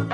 Hello,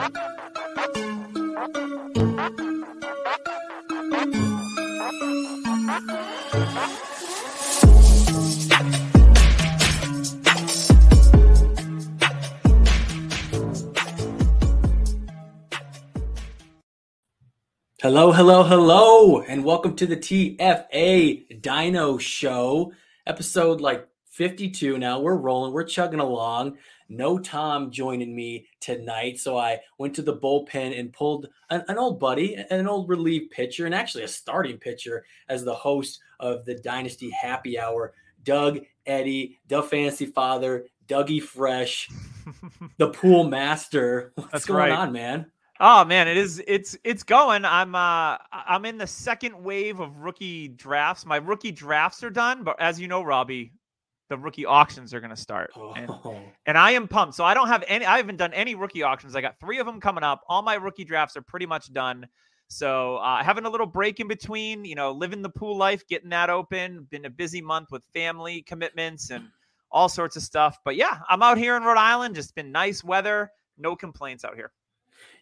hello, hello, and welcome to the TFA Dyno Show, episode like 52 now. We're rolling, we're chugging along. No Tom joining me tonight, so I went to the bullpen and pulled an, an old buddy, an old relief pitcher, and actually a starting pitcher as the host of the Dynasty Happy Hour. Doug Eddy, the Fantasy Father, Dougie Fresh, the Pool Master. What's That's going right. on, man? Oh man, it is it's it's going. I'm uh I'm in the second wave of rookie drafts. My rookie drafts are done, but as you know, Robby, the rookie auctions are gonna start. And, Oh, and I am pumped. So I don't have any I haven't done any rookie auctions. I got three of them coming up. All my rookie drafts are pretty much done. So uh, having a little break in between, you know, living the pool life, getting that open. Been a busy month with family commitments and all sorts of stuff. But yeah, I'm out here in Rhode Island. Just been nice weather. No complaints out here.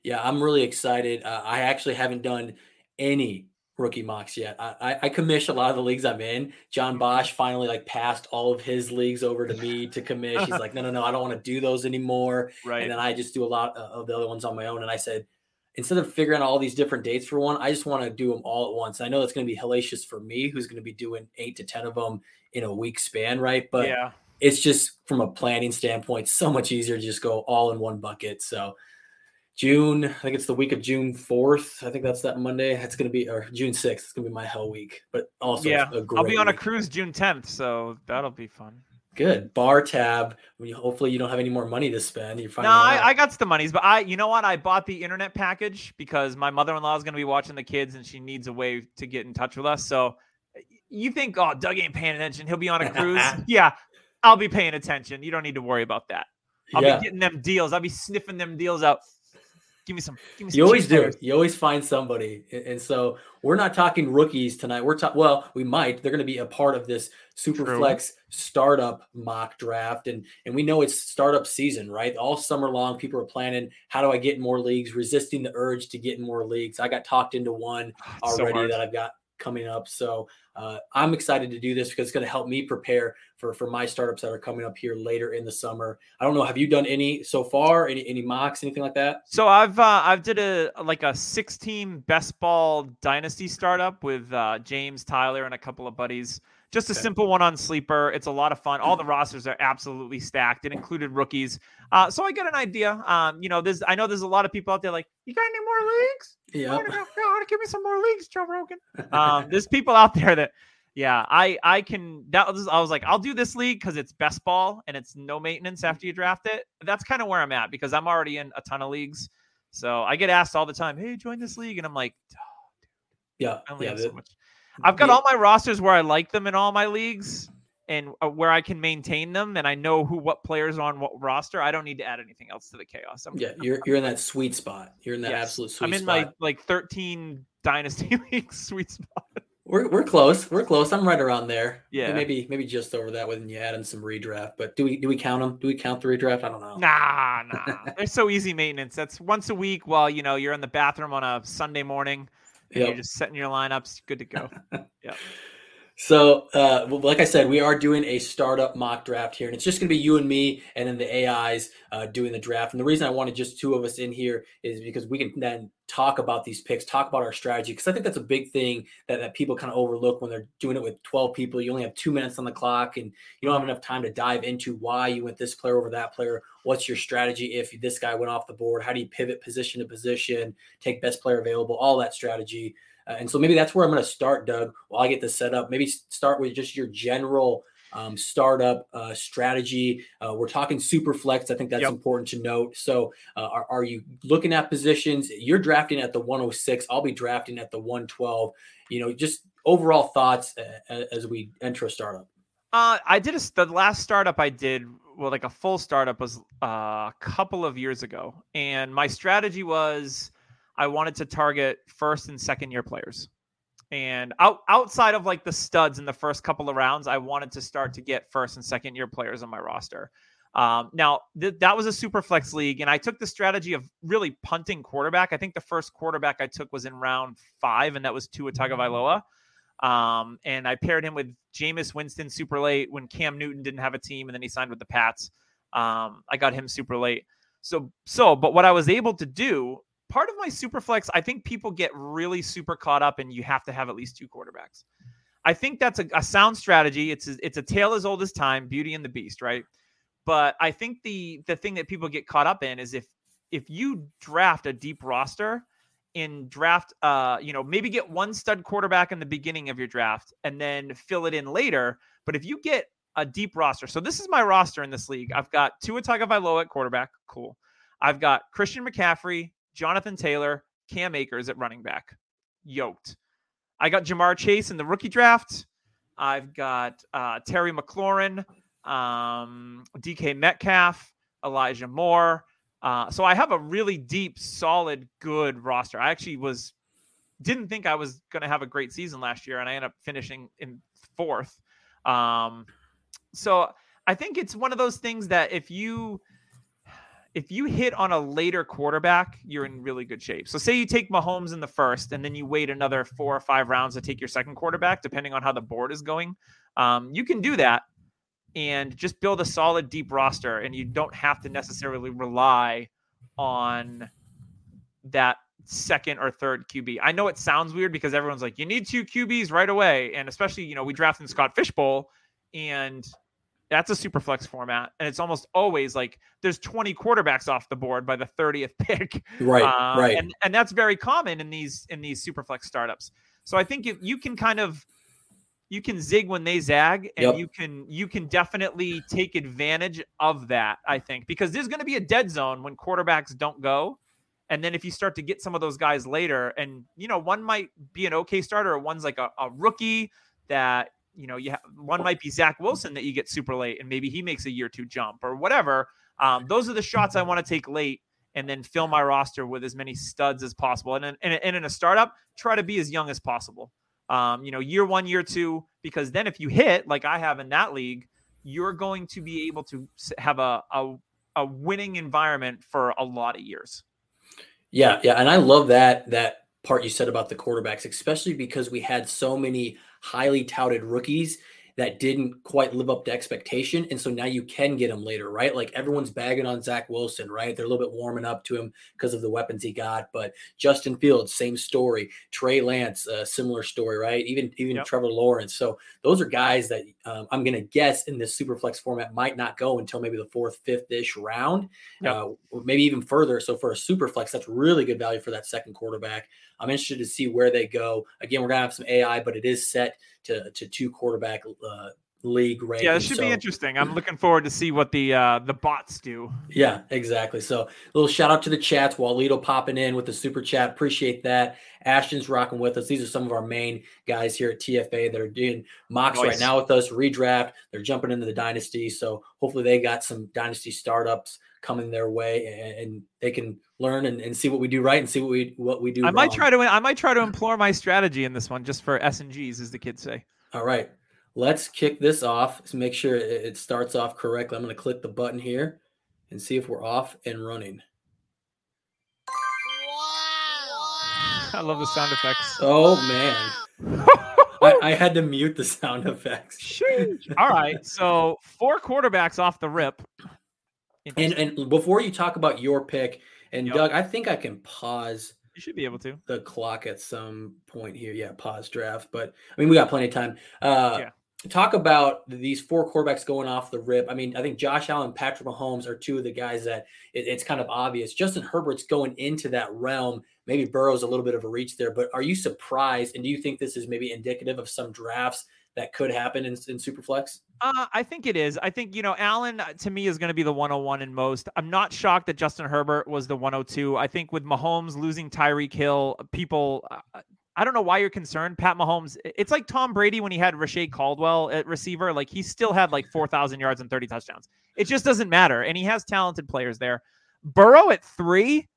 Yeah, I'm really excited. Uh, I actually haven't done any rookie mocks yet. I, I, I commish a lot of the leagues I'm in. John Bosch finally like passed all of his leagues over to me to commish. He's like, no, no, no, I don't want to do those anymore. Right. And then I just do a lot uh, of the other ones on my own. And I said, instead of figuring out all these different dates for one, I just want to do them all at once. I know that's going to be hellacious for me, who's going to be doing eight to 10 of them in a week span, right? But yeah. it's just from a planning standpoint, so much easier to just go all in one bucket. So June, I think it's the week of June 4th. I think that's that Monday. It's going to be, or June 6th. It's going to be my hell week, but also Yeah, a great I'll be on a cruise June 10th, so that'll be fun. Good. Bar tab. I mean, hopefully you don't have any more money to spend. You're No, finding. I, I got the monies, but I, you know what? I bought the internet package because my mother-in-law is going to be watching the kids, and she needs a way to get in touch with us. So, you think, oh, Doug ain't paying attention? He'll be on a cruise. yeah, I'll be paying attention. You don't need to worry about that. I'll yeah. be getting them deals. I'll be sniffing them deals out. Give me some. Give me some. You always do. players. You always find somebody. And- And so we're not talking rookies tonight. We're talking, well, we might. They're going to be a part of this super True. flex startup mock draft. And and we know it's startup season, right? All summer long, people are planning, how do I get in more leagues, resisting the urge to get in more leagues. I got talked into one It's so already that I've got coming up. So uh, I'm excited to do this because it's going to help me prepare for for my startups that are coming up here later in the summer. I don't know. Have you done any so far? Any any mocks, anything like that? So I've uh, I've did a like a six team best ball dynasty startup with uh, James Tyler and a couple of buddies. Just a simple one on sleeper. It's a lot of fun. All the rosters are absolutely stacked. It included rookies. Uh, so I get an idea. Um, you know, there's I know there's a lot of people out there like, you got any more leagues? Yeah. I wanna go- give me some more leagues, Joe Rogan. Um, there's people out there that, yeah, I I can. That was I was like, I'll do this league because it's best ball and it's no maintenance after you draft it. That's kind of where I'm at because I'm already in a ton of leagues. So I get asked all the time, "Hey, join this league," and I'm like, Yeah. I only Yeah. have so much. I've got all my rosters where I like them in all my leagues and uh, where I can maintain them, and I know who what players are on what roster. I don't need to add anything else to the chaos. I'm, Yeah, you're you're in that sweet spot. You're in that Yes. absolute sweet spot. I'm in spot. my like 13 dynasty leagues sweet spot. We're we're close. We're close. I'm right around there. Yeah. Maybe maybe just over that when you add in some redraft. But do we do we count them? Do we count the redraft? I don't know. Nah, nah. They're so easy maintenance. That's once a week while you know you're in the bathroom on a Sunday morning and Yep. you're just setting your lineups. Good to go. So, uh, like I said, we are doing a startup mock draft here, and it's just going to be you and me, and then the AIs uh, doing the draft. And the reason I wanted just two of us in here is because we can then talk about these picks, talk about our strategy, because I think that's a big thing that, that people kind of overlook when they're doing it with 12 people. You only have two minutes on the clock, and you don't have enough time to dive into why you went this player over that player. What's your strategy if this guy went off the board? How do you pivot position to position, take best player available, all that strategy. Uh, and so maybe that's where I'm going to start, Doug, while I get this set up. Maybe start with just your general um, startup uh, strategy. Uh, we're talking super flex. I think that's Yep. important to note. So, uh, are, are you looking at positions? You're drafting at the 106. I'll be drafting at the 112. You know, just overall thoughts uh, as we enter a startup. Uh, I did a the last startup I did, well, like a full startup was uh, a couple of years ago, and my strategy was I wanted to target first and second year players, and out outside of like the studs in the first couple of rounds, I wanted to start to get first and second year players on my roster. Um, now th- that was a super flex league, and I took the strategy of really punting quarterback. I think the first quarterback I took was in round five, and that was Tua Tagovailoa. Um, and I paired him with Jameis Winston super late when Cam Newton didn't have a team, and then he signed with the Pats. Um, I got him super late. So so, but what I was able to do, part of my super flex, I think people get really super caught up, and you have to have at least two quarterbacks. I think that's a, a sound strategy. It's a, it's a tale as old as time, Beauty and the Beast, right? But I think the the thing that people get caught up in is if if you draft a deep roster in draft uh you know maybe get one stud quarterback in the beginning of your draft and then fill it in later but if you get a deep roster so this is my roster in this league I've got Tua Tagovailoa at quarterback cool I've got Christian McCaffrey Jonathan Taylor Cam Akers at running back yoked I got Ja'Marr Chase in the rookie draft I've got uh, Terry McLaurin um, DK Metcalf, Elijah Moore. Uh, so I have a really deep, solid, good roster. I actually was didn't think I was going to have a great season last year, and I ended up finishing in fourth. Um, so I think it's one of those things that if you if you hit on a later quarterback, you're in really good shape. So say you take Mahomes in the first, and then you wait another four or five rounds to take your second quarterback, depending on how the board is going. Um, you can do that and just build a solid deep roster and you don't have to necessarily rely on that second or third QB. I know it sounds weird because everyone's like you need two QBs right away and especially, you know, we drafted Scott Fish Bowl and that's a super flex format and it's almost always like there's 20 quarterbacks off the board by the 30th pick. Right, uh, right. And and that's very common in these in these super flex startups. So I think if you can kind of you can zig when they zag and yep. you can you can definitely take advantage of that i think because there's going to be a dead zone when quarterbacks don't go and then if you start to get some of those guys later and you know one might be an okay starter or one's like a, a rookie that you know you have one might be zach wilson that you get super late and maybe he makes a year two jump or whatever. Um, those are the shots i want to take late and then fill my roster with as many studs as possible. And, and, and in a startup try to be as young as possible. Um, you know, year one, year two, because then if you hit like I have in that league, you're going to be able to have a, a, a winning environment for a lot of years. Yeah, yeah, and I love that that part you said about the quarterbacks, especially because we had so many highly touted rookies that didn't quite live up to expectation. And so now you can get him later, right? Like everyone's bagging on Zach Wilson, right? They're a little bit warming up to him because of the weapons he got. But Justin Fields, same story. Trey Lance, uh, similar story, right? Even even yep. Trevor Lawrence. So those are guys that um, I'm going to guess in this super flex format might not go until maybe the fourth, fifth ish round, yep. uh, maybe even further. So for a super flex, that's really good value for that second quarterback. I'm interested to see where they go. Again, we're gonna have some AI, but it is set to to two quarterback uh, league ranking. Yeah, it should so, be interesting. I'm looking forward to see what the uh, the bots do. Yeah, exactly. So a little shout out to the chats. Walito popping in with the super chat. Appreciate that. Ashton's rocking with us. These are some of our main guys here at TFA that are doing mocks nice. right now with us. Redraft. They're jumping into the dynasty. So hopefully they got some dynasty startups coming their way and, and they can learn and, and, see what we do right and see what we what we do. I wrong. might try to I might try to implore my strategy in this one just for S and G's, as the kids say. All right, let's kick this off. Let's make sure it starts off correctly. I'm going to click the button here and see if we're off and running. I love the sound effects. Oh man. I, I, had to mute the sound effects. All right. So four quarterbacks off the rip. And and before you talk about your pick, and yep. Doug, I think I can pause. You should be able to the clock at some point here. Yeah, pause draft. But I mean, we got plenty of time. Uh, yeah. Talk about these four quarterbacks going off the rip. I mean, I think Josh Allen, Patrick Mahomes are two of the guys that it, it's kind of obvious. Justin Herbert's going into that realm. Maybe Burrow's a little bit of a reach there, but are you surprised? And do you think this is maybe indicative of some drafts that could happen in, in Superflex? Uh, I think it is. I think, you know, Allen uh, to me is going to be the 101 in most. I'm not shocked that Justin Herbert was the 102. I think with Mahomes losing Tyreek Hill, people, uh, I don't know why you're concerned. Pat Mahomes, it's like Tom Brady when he had Reche Caldwell at receiver. Like he still had like 4,000 yards and 30 touchdowns. It just doesn't matter. And he has talented players there. Burrow at three,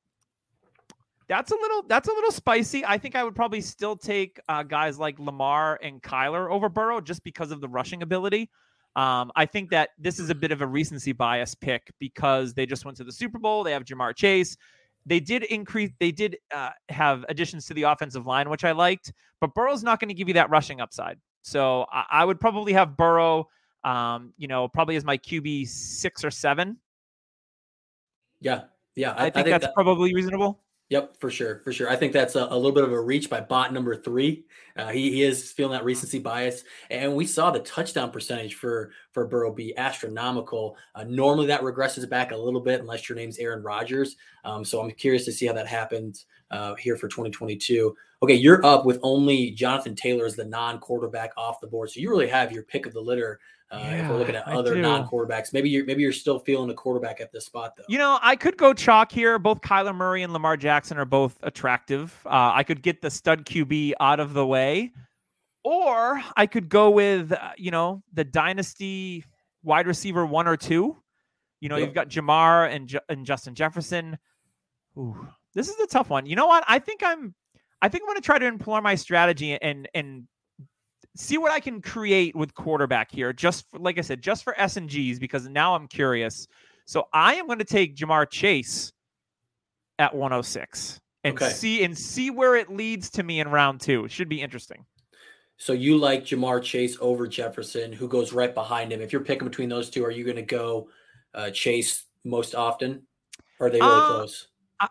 that's a little that's a little spicy. I think I would probably still take uh, guys like Lamar and Kyler over Burrow just because of the rushing ability. Um, I think that this is a bit of a recency bias pick because they just went to the Super Bowl. They have Ja'Marr Chase. They did increase, they did uh, have additions to the offensive line, which I liked, but Burrow's not going to give you that rushing upside. So I, I would probably have Burrow, um, you know, probably as my QB six or seven. Yeah. Yeah. I, I think, I think that's that, probably reasonable. Yep, for sure, for sure. I think that's a, a little bit of a reach by bot number three. Uh, he, he is feeling that recency bias, and we saw the touchdown percentage for for Burrow be astronomical. Uh, normally, that regresses back a little bit unless your name's Aaron Rodgers. Um, so I'm curious to see how that happens uh, here for 2022. Okay, you're up with only Jonathan Taylor as the non-quarterback off the board, so you really have your pick of the litter uh, yeah, if we're looking at other non-quarterbacks, maybe you're maybe you're still feeling a quarterback at this spot though. You know, I could go chalk here. Both Kyler Murray and Lamar Jackson are both attractive. Uh, I could get the stud QB out of the way, or I could go with uh, you know the dynasty wide receiver one or two. You know, yep. you've got Ja'Marr and J- and Justin Jefferson. Ooh, this is a tough one. You know what? I think I'm. I think I'm going to try to employ my strategy and and see what I can create with quarterback here. Just for, like I said, just for S and G's because now I'm curious. So I am going to take Ja'Marr Chase at 106 and okay. see and see where it leads to me in round two. It should be interesting. So you like Jamar Chase over Jefferson, who goes right behind him. If you're picking between those two, are you going to go uh, Chase most often? Or are they really uh, close?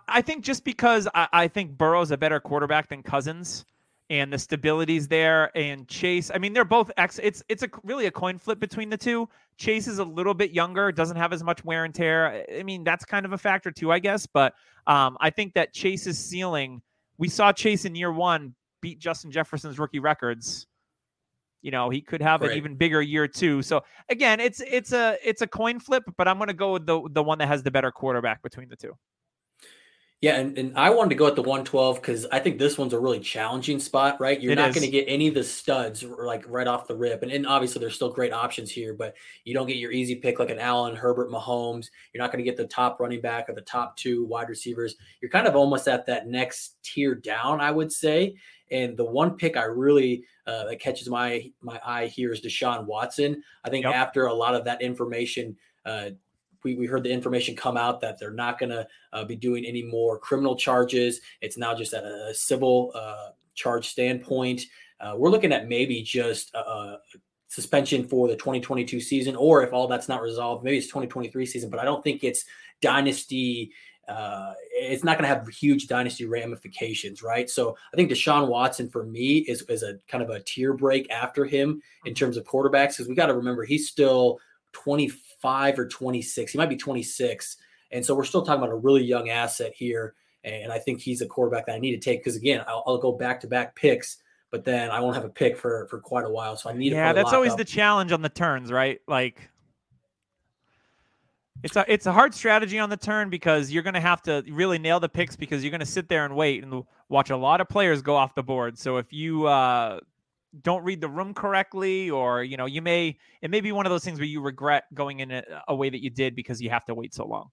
I think just because I, I think Burrow's a better quarterback than Cousins and the stability's there. And Chase, I mean, they're both ex. It's it's a really a coin flip between the two. Chase is a little bit younger, doesn't have as much wear and tear. I mean, that's kind of a factor too, I guess. But um, I think that Chase's ceiling. We saw Chase in year one beat Justin Jefferson's rookie records. You know, he could have right. an even bigger year too. So again, it's it's a it's a coin flip, but I'm going to go with the the one that has the better quarterback between the two. Yeah, and, and I wanted to go at the 112 because I think this one's a really challenging spot, right? You're it not going to get any of the studs like right off the rip. And, and obviously there's still great options here, but you don't get your easy pick like an Allen, Herbert, Mahomes. You're not going to get the top running back or the top two wide receivers. You're kind of almost at that next tier down, I would say. And the one pick I really uh, that catches my my eye here is Deshaun Watson. I think yep. after a lot of that information uh, we, we heard the information come out that they're not going to uh, be doing any more criminal charges. It's now just at a, civil uh, charge standpoint. Uh, we're looking at maybe just a, a, suspension for the 2022 season, or if all that's not resolved, maybe it's 2023 season. But I don't think it's dynasty. Uh, it's not going to have huge dynasty ramifications, right? So I think Deshaun Watson for me is, is a kind of a tier break after him in mm-hmm. terms of quarterbacks because we got to remember he's still 25 or 26. He might be 26. And so we're still talking about a really young asset here. And I think he's a quarterback that I need to take because, again, I'll, I'll go back to back picks, but then I won't have a pick for for quite a while. So I need to yeah, that's always up. the challenge on the turns, right? Like, it's a it's a hard strategy on the turn because you're going to have to really nail the picks because you're going to sit there and wait and watch a lot of players go off the board. So if you uh, don't read the room correctly or you know you may it may be one of those things where you regret going in a, a, way that you did because you have to wait so long.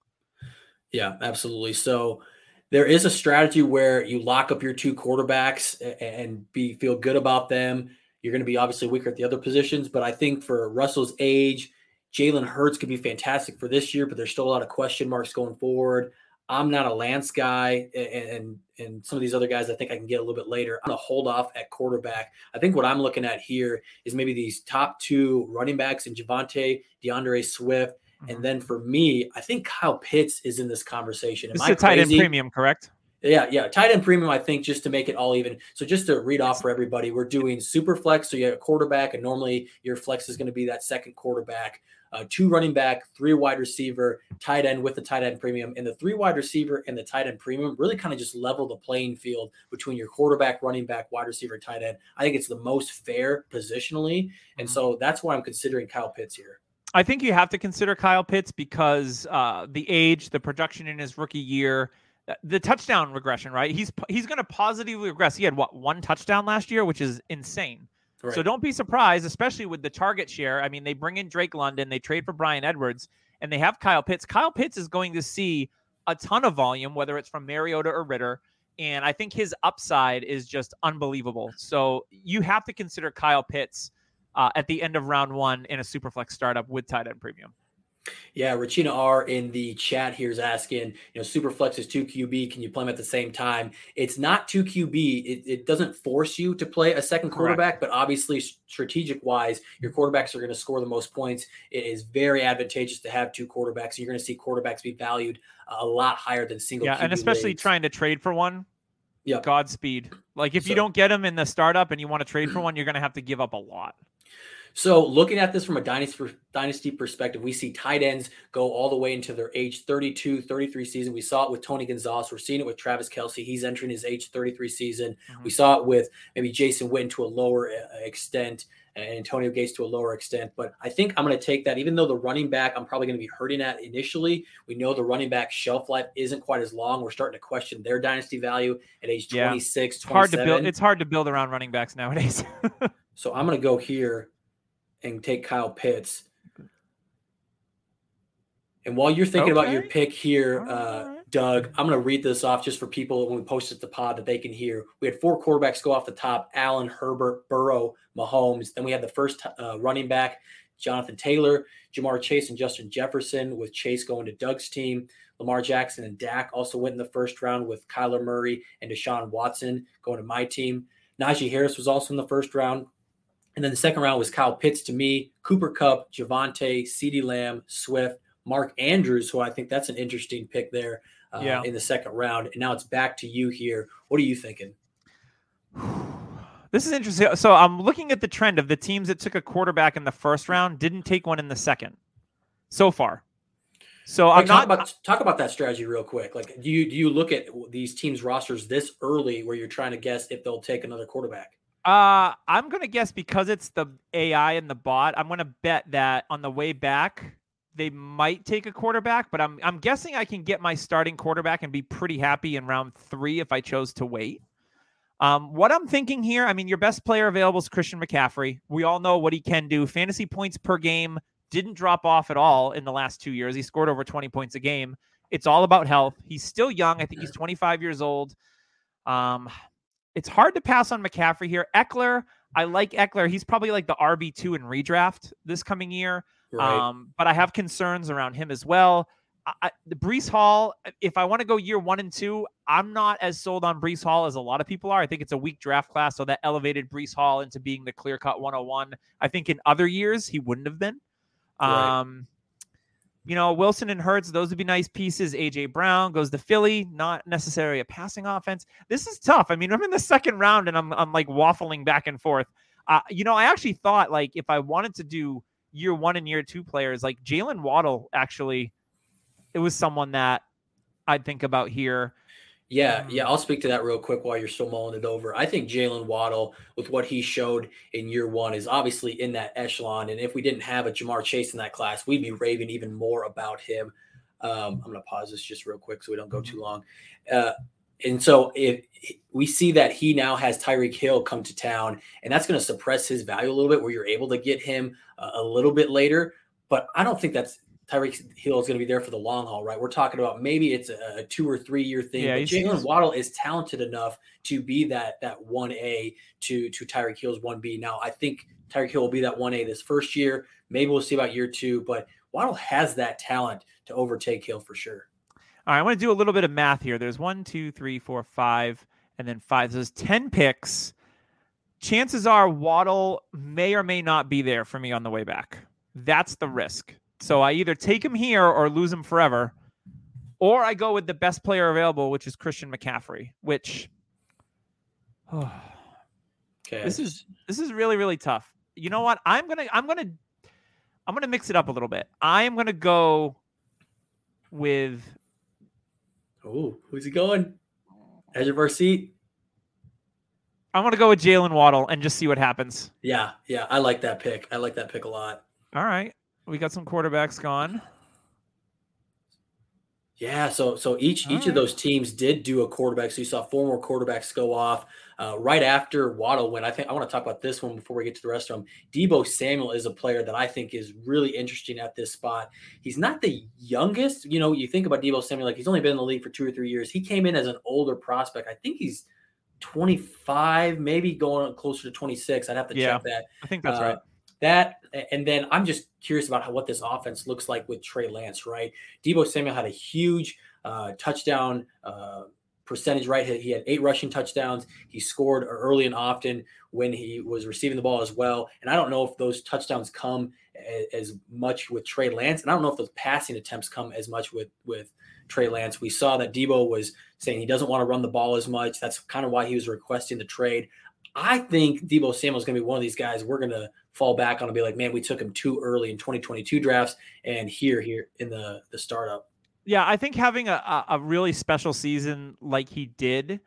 Yeah absolutely. So there is a strategy where you lock up your two quarterbacks and be feel good about them. You're going to be obviously weaker at the other positions but i think for russell's age jalen hurts could be fantastic for this year but there's still a lot of question marks going forward I'm not a Lance guy, and, and and some of these other guys I think I can get a little bit later. I'm gonna hold off at quarterback. I think what I'm looking at here is maybe these top two running backs in Javonte, DeAndre Swift, mm-hmm. and then for me, I think Kyle Pitts is in this conversation. Am this is a tight end premium, correct? Yeah, yeah, tight end premium. I think just to make it all even. So just to read off for everybody, we're doing super flex. So you have a quarterback, and normally your flex is going to be that second quarterback uh, two running back, three wide receiver, tight end with the tight end premium, and the three wide receiver and the tight end premium really kind of just level the playing field between your quarterback, running back, wide receiver, tight end. I think it's the most fair positionally, and mm-hmm. so that's why I'm considering Kyle Pitts here. I think you have to consider Kyle Pitts because uh, the age, the production in his rookie year, uh, the touchdown regression, right? He's he's going to positively regress. He had what one touchdown last year, which is insane. Right. So don't be surprised, especially with the target share. I mean, they bring in Drake London, they trade for Bryan Edwards, and they have Kyle Pitts. Kyle Pitts is going to see a ton of volume, whether it's from Mariota or Ridder. And I think his upside is just unbelievable. So you have to consider Kyle Pitts uh, at the end of round one in a superflex startup with tight end premium. Yeah, Regina R in the chat here is asking, you know, Superflex is two QB. Can you play them at the same time? It's not two QB. It, it doesn't force you to play a second quarterback, Correct. but obviously, strategic wise, your quarterbacks are going to score the most points. It is very advantageous to have two quarterbacks. You're going to see quarterbacks be valued uh, a lot higher than single. Yeah, QB and especially leagues. trying to trade for one. Yeah, Godspeed. Like if so, you don't get them in the startup and you want to trade for one, you're going to have to give up a lot. So, looking at this from a dynasty, dynasty perspective, we see tight ends go all the way into their age 32, 33 season. We saw it with Tony Gonzalez. We're seeing it with Travis Kelce. He's entering his age 33 season. Mm-hmm. We saw it with maybe Jason Witten to a lower uh, extent and Antonio Gates to a lower extent. But I think I'm going to take that, even though the running back, I'm probably going to be hurting at initially. We know the running back shelf life isn't quite as long. We're starting to question their dynasty value at age 26, yeah. it's hard to build. It's hard to build around running backs nowadays. so I'm going to go here and take Kyle Pitts. And while you're thinking okay. about your pick here, uh, right. Doug, I'm going to read this off just for people when we post it to pod that they can hear. We had four quarterbacks go off the top Allen, Herbert, Burrow, Mahomes. Then we had the first uh, running back, Jonathan Taylor, Ja'Marr Chase, and Justin Jefferson, with Chase going to Doug's team. Lamar Jackson and Dak also went in the first round with Kyler Murray and Deshaun Watson going to my team. Najee Harris was also in the first round. And then the second round was Kyle Pitts to me, Cooper Kupp, Javonte, CeeDee Lamb, Swift, Mark Andrews, who I think that's an interesting pick there uh, yeah. in the second round. And now it's back to you here. What are you thinking? This is interesting. So I'm looking at the trend of the teams that took a quarterback in the first round, didn't take one in the second so far. So I'm talk not about talk about that strategy real quick. Like, do you do you look at these teams' rosters this early where you're trying to guess if they'll take another quarterback? Uh, I'm gonna guess because it's the AI and the bot. I'm gonna bet that on the way back they might take a quarterback, but I'm I'm guessing I can get my starting quarterback and be pretty happy in round three if I chose to wait. Um, what I'm thinking here, I mean, your best player available is Christian McCaffrey. We all know what he can do. Fantasy points per game didn't drop off at all in the last two years. He scored over 20 points a game. It's all about health. He's still young. I think he's 25 years old. Um, it's hard to pass on McCaffrey here. Ekeler, I like Ekeler. He's probably like the RB2 in redraft this coming year. Right. Um, but I have concerns around him as well. I, the Breece Hall, if I want to go year one and two, I'm not as sold on Breece Hall as a lot of people are. I think it's a weak draft class, so that elevated Breece Hall into being the clear cut 101. I think in other years he wouldn't have been. Right. Um, you know, Wilson and Hurts, those would be nice pieces. AJ Brown goes to Philly, not necessarily a passing offense. This is tough. I mean, I'm in the second round and I'm I'm like waffling back and forth. Uh, you know, I actually thought like if I wanted to do year one and year two players, like Jaylen Waddle, actually, it was someone that I'd think about here. Yeah, yeah, I'll speak to that real quick while you're still mulling it over. I think Jaylen Waddle, with what he showed in year one, is obviously in that echelon. And if we didn't have a Ja'Marr Chase in that class, we'd be raving even more about him. Um, I'm going to pause this just real quick so we don't go too long. Uh, and so if we see that he now has Tyreek Hill come to town, and that's going to suppress his value a little bit, where you're able to get him a, a little bit later. But I don't think that's Tyreek Hill is going to be there for the long haul, right? We're talking about maybe it's a, a two or three year thing. Yeah, Jaylen Waddle is talented enough to be that that one A to to Tyreek Hill's one B. Now, I think Tyreek Hill will be that one A this first year. Maybe we'll see about year two, but Waddle has that talent to overtake Hill for sure. All right, I want to do a little bit of math here. There's one, two, three, four, five, and then five. There's ten picks. Chances are Waddle may or may not be there for me on the way back. That's the risk. So I either take him here or lose him forever, or I go with the best player available, which is Christian McCaffrey. Which, oh, okay, this is this is really really tough. You know what? I'm gonna I'm gonna I'm gonna mix it up a little bit. I am gonna go with. Oh, who's he going? Edge of our seat. I'm gonna go with Jaylen Waddle and just see what happens. Yeah, yeah, I like that pick. I like that pick a lot. All right we got some quarterbacks gone. Yeah, so so each All each right. of those teams did do a quarterback. So you saw four more quarterbacks go off uh, right after Waddle went. I think I want to talk about this one before we get to the rest of them. Deebo Samuel is a player that I think is really interesting at this spot. He's not the youngest. You know, you think about Deebo Samuel like he's only been in the league for two or three years. He came in as an older prospect. I think he's 25, maybe going closer to 26. I'd have to yeah, check that. I think that's uh, right that, and then I'm just curious about how what this offense looks like with Trey Lance, right? Deebo Samuel had a huge uh, touchdown uh, percentage, right? He had eight rushing touchdowns. He scored early and often when he was receiving the ball as well. And I don't know if those touchdowns come as much with Trey Lance, and I don't know if those passing attempts come as much with with Trey Lance. We saw that Deebo was saying he doesn't want to run the ball as much. That's kind of why he was requesting the trade. I think Deebo Samuel is going to be one of these guys we're going to fall back on and be like, man, we took him too early in 2022 drafts, and here here in the the startup. Yeah, I think having a, a really special season like he did,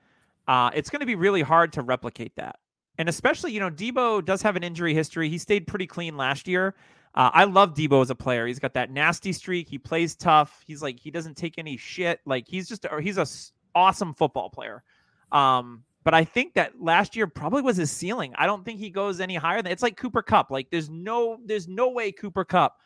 uh, it's going to be really hard to replicate that. And especially, you know, Deebo does have an injury history. He stayed pretty clean last year. Uh, I love Deebo as a player. He's got that nasty streak. He plays tough. He's like he doesn't take any shit. Like he's just he's a awesome football player. Um, but I think that last year probably was his ceiling. I don't think he goes any higher than it's like Cooper Kupp. Like there's no there's no way Cooper Kupp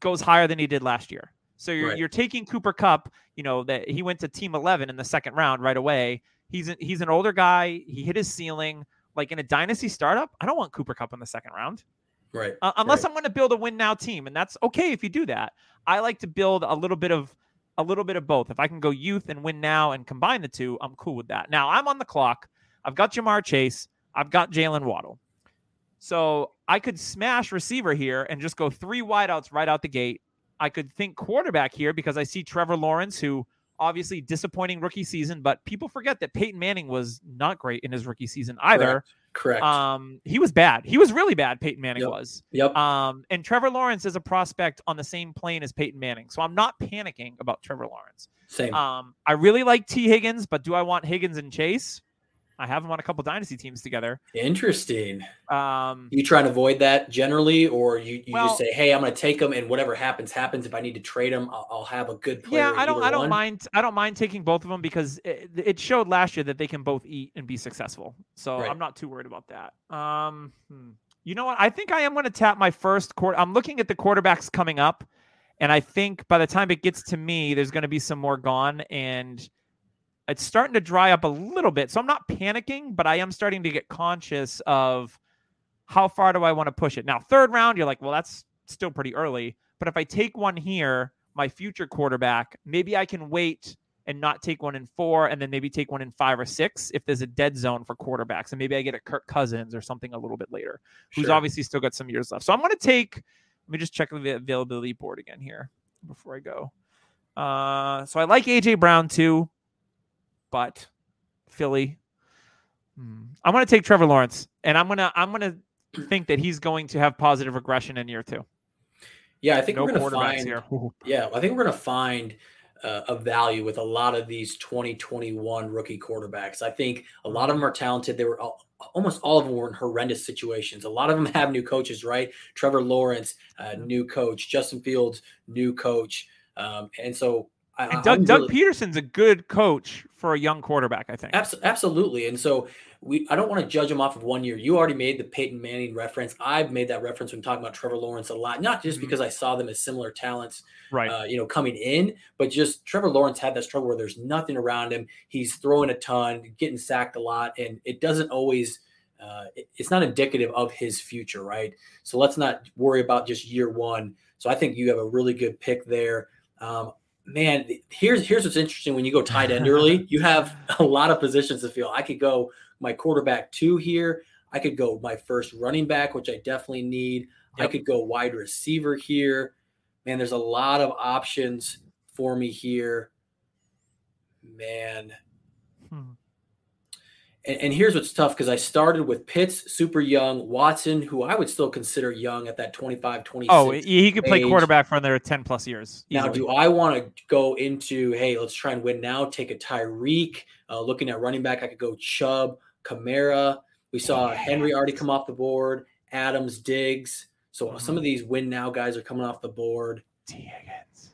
goes higher than he did last year. So you're right. you're taking Cooper Kupp, you know, that he went to team 11 in the second round right away. He's a, he's an older guy. He hit his ceiling. Like in a dynasty startup, I don't want Cooper Kupp in the second round. Right. Uh, unless right. I'm going to build a win now team, and that's okay if you do that. I like to build a little bit of a little bit of both. If I can go youth and win now and combine the two, I'm cool with that. Now I'm on the clock. I've got Ja'Marr Chase. I've got Jaylen Waddle. So I could smash receiver here and just go three wideouts right out the gate. I could think quarterback here because I see Trevor Lawrence, who obviously disappointing rookie season, but people forget that Peyton Manning was not great in his rookie season either. Correct. Correct. Um, he was bad. He was really bad. Peyton Manning yep. was. Yep. Um, and Trevor Lawrence is a prospect on the same plane as Peyton Manning, so I'm not panicking about Trevor Lawrence. Same. Um, I really like Tee Higgins, but do I want Higgins and Chase? I have them on a couple dynasty teams together. Interesting. Um, you try and avoid that generally, or you, you well, just say, "Hey, I'm going to take them, and whatever happens, happens. If I need to trade them, I'll, I'll have a good player." Yeah, I don't. I don't one. mind. I don't mind taking both of them because it, it, showed last year that they can both eat and be successful. So right. I'm not too worried about that. Um, hmm. you know what? I think I am going to tap my first quarter. I'm looking at the quarterbacks coming up, and I think by the time it gets to me, there's going to be some more gone and it's starting to dry up a little bit. So I'm not panicking, but I am starting to get conscious of how far do I want to push it. Now, third round, you're like, well, that's still pretty early. But if I take one here, my future quarterback, maybe I can wait and not take one in four and then maybe take one in five or six if there's a dead zone for quarterbacks. And maybe I get a Kirk Cousins or something a little bit later, who's sure. obviously still got some years left. So I'm going to take, let me just check the availability board again here before I go. Uh, so I like AJ Brown too but Philly. Hmm. I'm going to take Trevor Lawrence, and I'm gonna I'm gonna think that he's going to have positive regression in year two. Yeah, I think no we're going to find. Here. Yeah, I think we're going to find uh, a value with a lot of these 2021 rookie quarterbacks. I think a lot of them are talented. They were all, almost all of them were in horrendous situations. A lot of them have new coaches, right? Trevor Lawrence, uh, new coach. Justin Fields, new coach. Um, and so and Doug, Doug Pederson's a good coach for a young quarterback, I think. Absolutely. And so we I don't want to judge him off of one year. You already made the Peyton Manning reference. I've made that reference when talking about Trevor Lawrence a lot, not just mm-hmm. because I saw them as similar talents, right? Uh, you know, coming in, but just Trevor Lawrence had that struggle where there's nothing around him. He's throwing a ton, getting sacked a lot, and it doesn't always. Uh, it, it's not indicative of his future, right? So let's not worry about just year one. So I think you have a really good pick there. Um, man, here's here's what's interesting when you go tight end early, you have a lot of positions to fill. I could go my quarterback two here. I could go my first running back, which I definitely need. Yep. I could go wide receiver here. Man, there's a lot of options for me here. Man. Hmm. And, and here's what's tough because I started with Pitts, super young, Watson, who I would still consider young at that 25, 26. Oh, he could play age. quarterback for another 10 plus years. Easily. Now, do I want to go into, hey, let's try and win now, take a Tyreek? Uh, looking at running back, I could go Chubb, Kamara. We saw. Henry already come off the board, Adams, Diggs. So mm-hmm. some of these win now guys are coming off the board. Tee Higgins.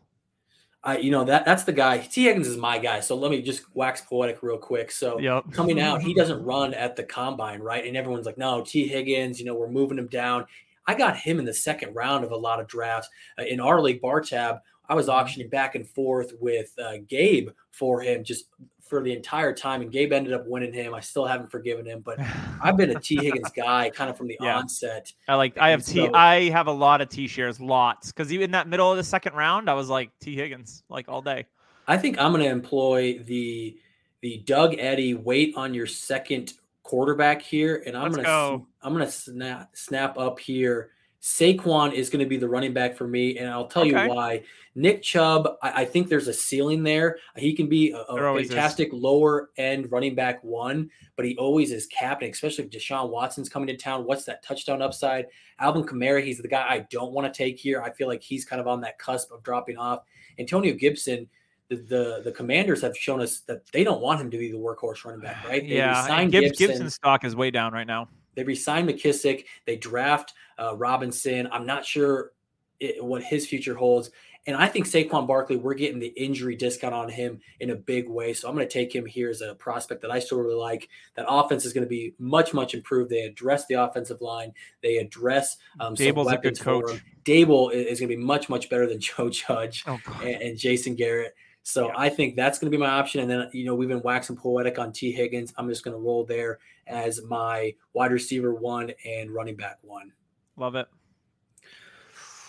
I, you know that that's the guy. Tee Higgins is my guy. So let me just wax poetic real quick. So yep. coming out, he doesn't run at the combine, right? And everyone's like, no, Tee Higgins, You know, we're moving him down. I got him in the second round of a lot of drafts uh, in our league, Bar Tab. I was mm-hmm. auctioning back and forth with uh, Gabe for him, just for the entire time, and Gabe ended up winning him. I still haven't forgiven him, but I've been a Tee Higgins guy kind of from the yeah. onset. I like. I have T. So, I have a lot of T shares, lots, because even in that middle of the second round, I was like Tee Higgins, like all day. I think I'm going to employ the the Doug Eddy wait on your second quarterback here, and I'm going to I'm going to snap snap up here Saquon is going to be the running back for me, and I'll tell okay. you why. Nick Chubb, I, I, think there's a ceiling there. He can be a, a fantastic is. lower end running back one, but he always is capped, especially if Deshaun Watson's coming to town. What's that touchdown upside? Alvin Kamara, he's the guy I don't want to take here. I feel like he's kind of on that cusp of dropping off. Antonio Gibson, the, the, the commanders have shown us that they don't want him to be the workhorse running back, right? They yeah, Gibson. Gibson's stock is way down right now. They resign McKissic. They draft uh, Robinson. I'm not sure it, what his future holds. And I think Saquon Barkley, we're getting the injury discount on him in a big way. So I'm going to take him here as a prospect that I still really like. That offense is going to be much, much improved. They address the offensive line. They address um, Daboll's a good coach. Daboll is going to be much, much better than Joe Judge oh, and, and, Jason Garrett. So yeah. I think that's going to be my option. And then, you know, we've been waxing poetic on Tee Higgins. I'm just going to roll there as my wide receiver one and running back one. Love it.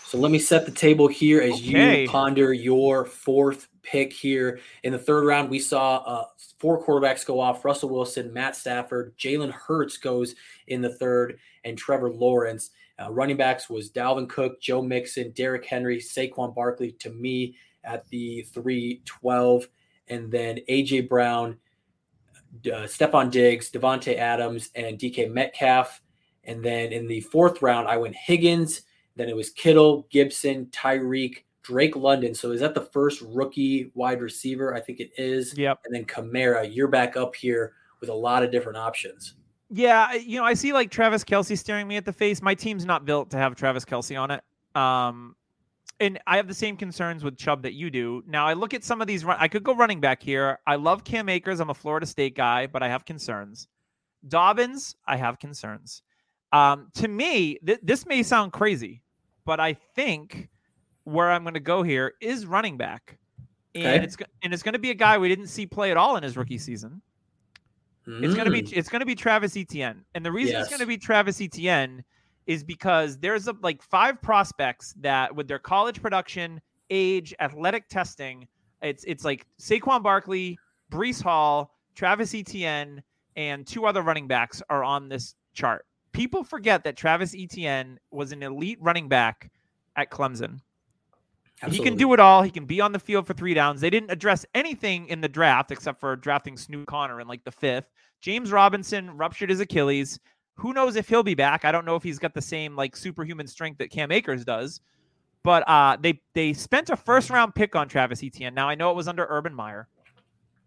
So let me set the table here as okay. you ponder your fourth pick here. In the third round, we saw uh, four quarterbacks go off Russell Wilson, Matt Stafford, Jalen Hurts goes in the third, and Trevor Lawrence. Uh, running backs was Dalvin Cook, Joe Mixon, Derrick Henry, Saquon Barkley to me at the 312, and then A.J. Brown, uh, Stefon Diggs, Davante Adams, and DK Metcalf. And then in the fourth round, I went Higgins. Then it was Kittle, Gibson, Tyreek, Drake London. So is that the first rookie wide receiver? I think it is. Yep. And then Kamara, you're back up here with a lot of different options. Yeah, you know, I see like Travis Kelce staring me at the face. My team's not built to have Travis Kelce on it. Um, and I have the same concerns with Chubb that you do. Now I look at some of these. I could go running back here. I love Cam Akers. I'm a Florida State guy, but I have concerns. Dobbins, I have concerns. Um, to me, th- this may sound crazy, but I think where I'm going to go here is running back, and okay. it's and it's going to be a guy we didn't see play at all in his rookie season. Mm. It's going to be it's going to be Travis Etienne, and the reason yes. it's going to be Travis Etienne is because there's a, like five prospects that with their college production, age, athletic testing, it's it's like Saquon Barkley, Breece Hall, Travis Etienne, and two other running backs are on this chart people forget that Travis Etienne was an elite running back at Clemson. Absolutely. He can do it all. He can be on the field for three downs. They didn't address anything in the draft except for drafting Snoop Conner in like the fifth. James Robinson ruptured his Achilles. Who knows if he'll be back? I don't know if he's got the same like superhuman strength that Cam Akers does. But uh, they they spent a first round pick on Travis Etienne. Now I know it was under Urban Meyer,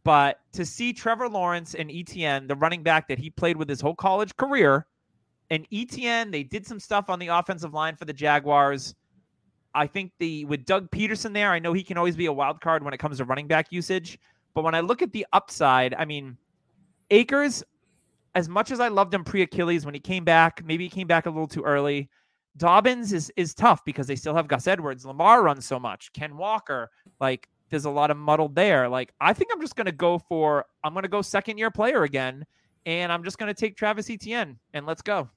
but to see Trevor Lawrence and Etienne, the running back that he played with his whole college career, and Etienne, they did some stuff on the offensive line for the Jaguars. I think the with Doug Pederson there, I know he can always be a wild card when it comes to running back usage. But when I look at the upside, I mean, Akers, as much as I loved him pre Achilles when he came back, maybe he came back a little too early. Dobbins is is tough because they still have Gus Edwards. Lamar runs so much. Ken Walker, like there's a lot of muddled there. Like I think I'm just gonna go for I'm gonna go second year player again and I'm just to take Travis Etienne and let's go.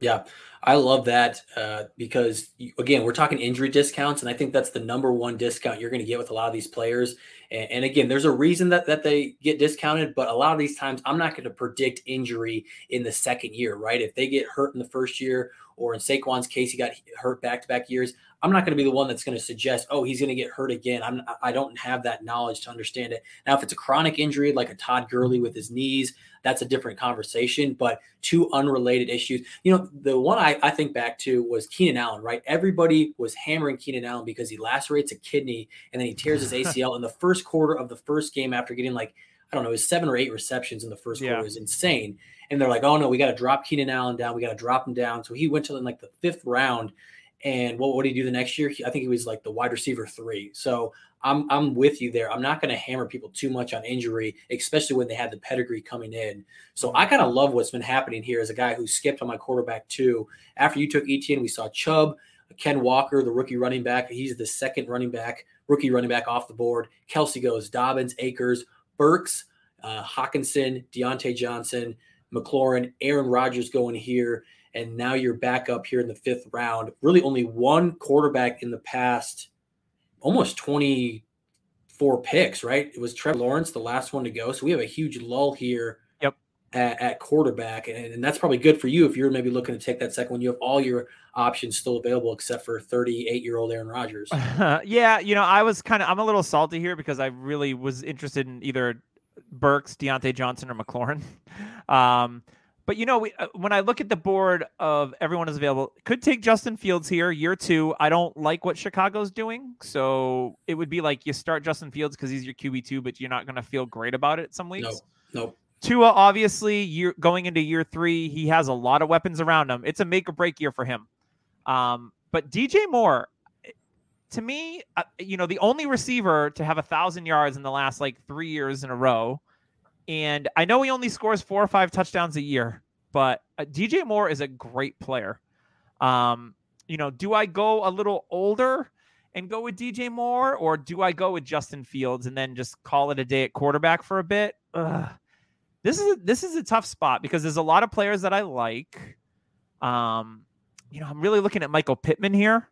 Yeah, I love that uh, because again, we're talking injury discounts, and I think that's the number one discount you're going to get with a lot of these players. And, and, again, there's a reason that that they get discounted, but a lot of these times, I'm not going to predict injury in the second year, right? If they get hurt in the first year, or in Saquon's case, he got hurt back to back years. I'm not going to be the one that's going to suggest, oh, he's going to get hurt again. I'm I don't have that knowledge to understand it. Now, if it's a chronic injury like a Todd Gurley with his knees, that's a different conversation. But two unrelated issues. You know, the one I, I think back to was Keenan Allen, right? Everybody was hammering Keenan Allen because he lacerates a kidney and then he tears his ACL in the first quarter of the first game after getting like, I don't know, his seven or eight receptions in the first yeah. quarter is insane. And they're like, oh no, we got to drop Keenan Allen down. We got to drop him down. So he went to like the fifth round. And what, what did he do the next year? I think he was like the wide receiver three. So I'm I'm with you there. I'm not going to hammer people too much on injury, especially when they have the pedigree coming in. So I kind of love what's been happening here as a guy who skipped on my quarterback too. After you took Etienne, we saw Chubb, Ken Walker, the rookie running back. He's the second running back, rookie running back off the board. Kelce goes, Dobbins, Akers, Burks, uh, Hockenson, Diontae Johnson, McLaurin, Aaron Rodgers going here, and now you're back up here in the fifth round. Really, only one quarterback in the past almost 24 picks, right? It was Trevor Lawrence, the last one to go. So we have a huge lull here at, at quarterback, and, and, that's probably good for you if you're maybe looking to take that second one. You have all your options still available except for 38 year old Aaron Rodgers. yeah, you know, I was kind of I'm a little salty here because I really was interested in either Burks, Diontae Johnson, or McLaurin. Um, but you know, we, uh, when I look at the board of everyone is available, could take Justin Fields here, year two. I don't like what Chicago's doing, so it would be like you start Justin Fields because he's your QB two, but you're not going to feel great about it some weeks. Nope. Nope. Tua, obviously, year going into year three, he has a lot of weapons around him. It's a make or break year for him. Um, but DJ Moore, to me, uh, you know, the only receiver to have a thousand yards in the last like three years in a row, and I know he only scores four or five touchdowns a year, but uh, DJ Moore is a great player. Um, you know, do I go a little older and go with DJ Moore, or do I go with Justin Fields and then just call it a day at quarterback for a bit? Ugh this is a, this is a tough spot because there's a lot of players that I like. Um, you know, I'm really looking at Michael Pittman here.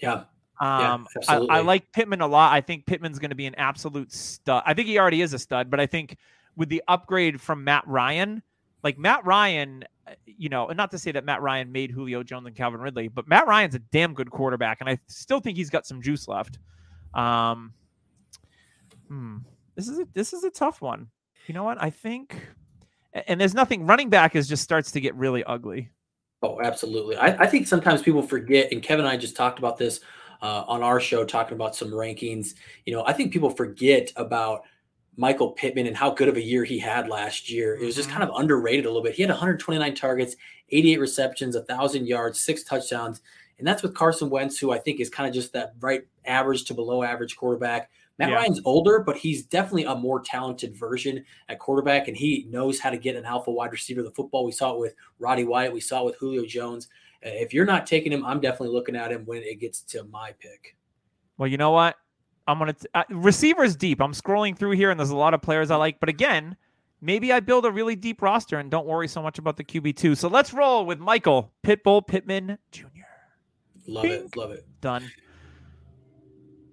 Yeah. Um, yeah, I, I, like Pittman a lot. I think Pittman's going to be an absolute stud. I think he already is a stud, but I think with the upgrade from Matt Ryan, like Matt Ryan, uh, you know, and not to say that Matt Ryan made Julio Jones and Calvin Ridley, but Matt Ryan's a damn good quarterback, and I still think he's got some juice left. Um, hmm, this is a this is a tough one you know what? I think, and there's nothing. Running back is just starts to get really ugly. Oh, absolutely. I, I think sometimes people forget, and Kevin and I just talked about this uh, on our show, talking about some rankings. You know, I think people forget about Michael Pittman and how good of a year he had last year. It was just kind mm-hmm. of underrated a little bit. He had 129 targets, 88 receptions, 1,000 yards, six touchdowns. And that's with Carson Wentz, who I think is kind of just that right average to below average quarterback. Matt yeah. Ryan's older, but he's definitely a more talented version at quarterback, and he knows how to get an alpha wide receiver the football. We saw it with Roddy White, we saw it with Julio Jones. Uh, if you're not taking him, I'm definitely looking at him when it gets to my pick. Well, you know what? I'm gonna t- uh, receivers deep. I'm scrolling through here, and there's a lot of players I like. But again, maybe I build a really deep roster and don't worry so much about the QB two. So let's roll with Michael Pitbull Pittman Jr. Love Bing. it, love it. Done.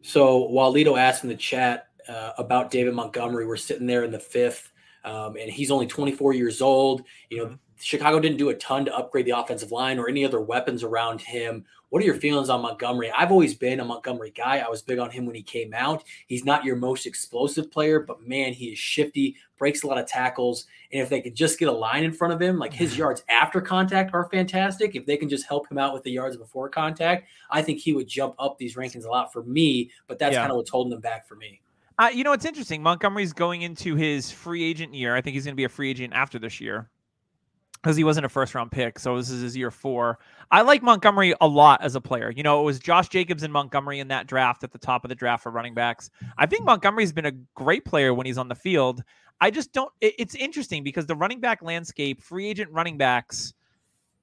So while Lito asked in the chat uh, about David Montgomery, we're sitting there in the fifth, um, and he's only 24 years old. You know, Chicago didn't do a ton to upgrade the offensive line or any other weapons around him. What are your feelings on Montgomery? I've always been a Montgomery guy. I was big on him when he came out. He's not your most explosive player, but man, he is shifty, breaks a lot of tackles. And if they could just get a line in front of him, like his yards after contact are fantastic. If they can just help him out with the yards before contact, I think he would jump up these rankings a lot for me. But that's yeah. kind of what's holding them back for me. Uh, you know, it's interesting. Montgomery's going into his free agent year. I think he's going to be a free agent after this year because he wasn't a first round pick. So this is his year four. I like Montgomery a lot as a player. You know, it was Josh Jacobs and Montgomery in that draft at the top of the draft for running backs. I think Montgomery's been a great player when he's on the field. I just don't. It, it's interesting because the running back landscape, free agent running backs,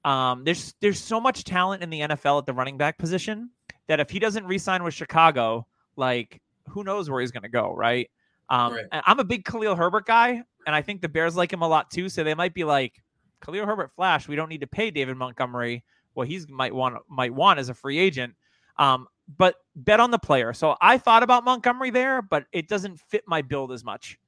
um, there's there's so much talent in the NFL at the running back position that if he doesn't re-sign with Chicago, like who knows where he's going to go, right? Um, right. I'm a big Khalil Herbert guy, and I think the Bears like him a lot too. So they might be like, Khalil Herbert flash. We don't need to pay David Montgomery what he's might want might want as a free agent. Um, but bet on the player. So I thought about Montgomery there, but it doesn't fit my build as much.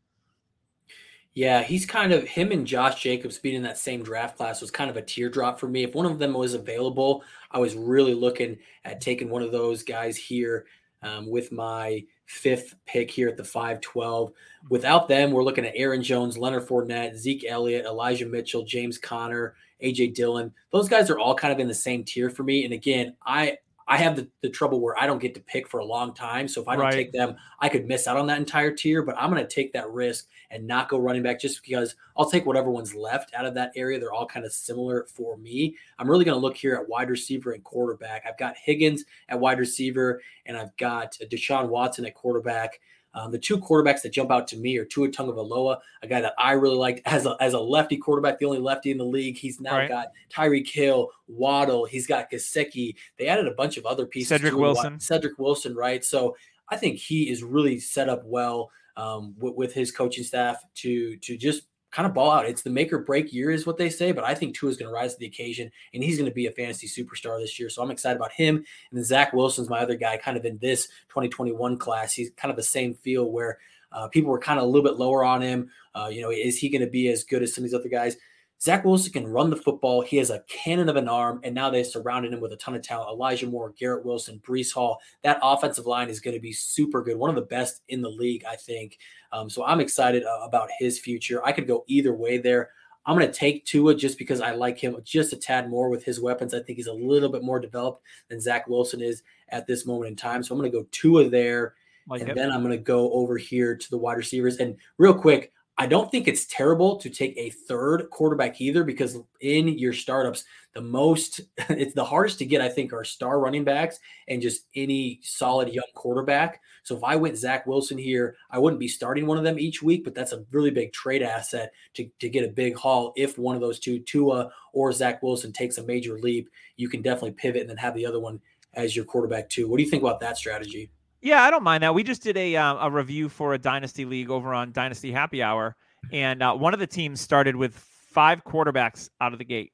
Yeah, he's kind of him and Josh Jacobs being in that same draft class was kind of a teardrop for me. If one of them was available, I was really looking at taking one of those guys here um, with my fifth pick here at the 512. Without them, we're looking at Aaron Jones, Leonard Fournette, Zeke Elliott, Elijah Mitchell, James Conner, AJ Dillon. Those guys are all kind of in the same tier for me. And again, I I have the, the trouble where I don't get to pick for a long time. So if I don't right. take them, I could miss out on that entire tier. But I'm going to take that risk and not go running back just because I'll take whatever one's left out of that area. They're all kind of similar for me. I'm really going to look here at wide receiver and quarterback. I've got Higgins at wide receiver, and I've got uh, Deshaun Watson at quarterback. Um, the two quarterbacks that jump out to me are Tua Tagovailoa, a guy that I really liked as a, as a lefty quarterback, the only lefty in the league. He's now right. got Tyreek Hill, Waddle. He's got Gesicki. They added a bunch of other pieces. Cedric Wilson. Cedric Wilson, right? So I think he is really set up well um, with, with his coaching staff to to just kind of ball out. It's the make or break year, is what they say. But I think Tua is going to rise to the occasion, and he's going to be a fantasy superstar this year. So I'm excited about him. And then Zach Wilson's my other guy, kind of in this 2021 class. He's kind of the same feel where uh, people were kind of a little bit lower on him. Uh, you know, is he going to be as good as some of these other guys? Zach Wilson can run the football. He has a cannon of an arm, and now they surrounded him with a ton of talent. Elijah Moore, Garrett Wilson, Breece Hall. That offensive line is going to be super good. One of the best in the league, I think. Um, so I'm excited uh, about his future. I could go either way there. I'm going to take Tua just because I like him just a tad more with his weapons. I think he's a little bit more developed than Zach Wilson is at this moment in time. So I'm going to go Tua there. Like and it. then I'm going to go over here to the wide receivers. And real quick, I don't think it's terrible to take a third quarterback either because in your startups, the most it's the hardest to get, I think, are star running backs and just any solid young quarterback. So if I went Zach Wilson here, I wouldn't be starting one of them each week, but that's a really big trade asset to, to get a big haul. If one of those two, Tua or Zach Wilson, takes a major leap, you can definitely pivot and then have the other one as your quarterback too. What do you think about that strategy? Yeah, I don't mind that. We just did a uh, a review for a dynasty league over on Dynasty Happy Hour, and uh, one of the teams started with five quarterbacks out of the gate.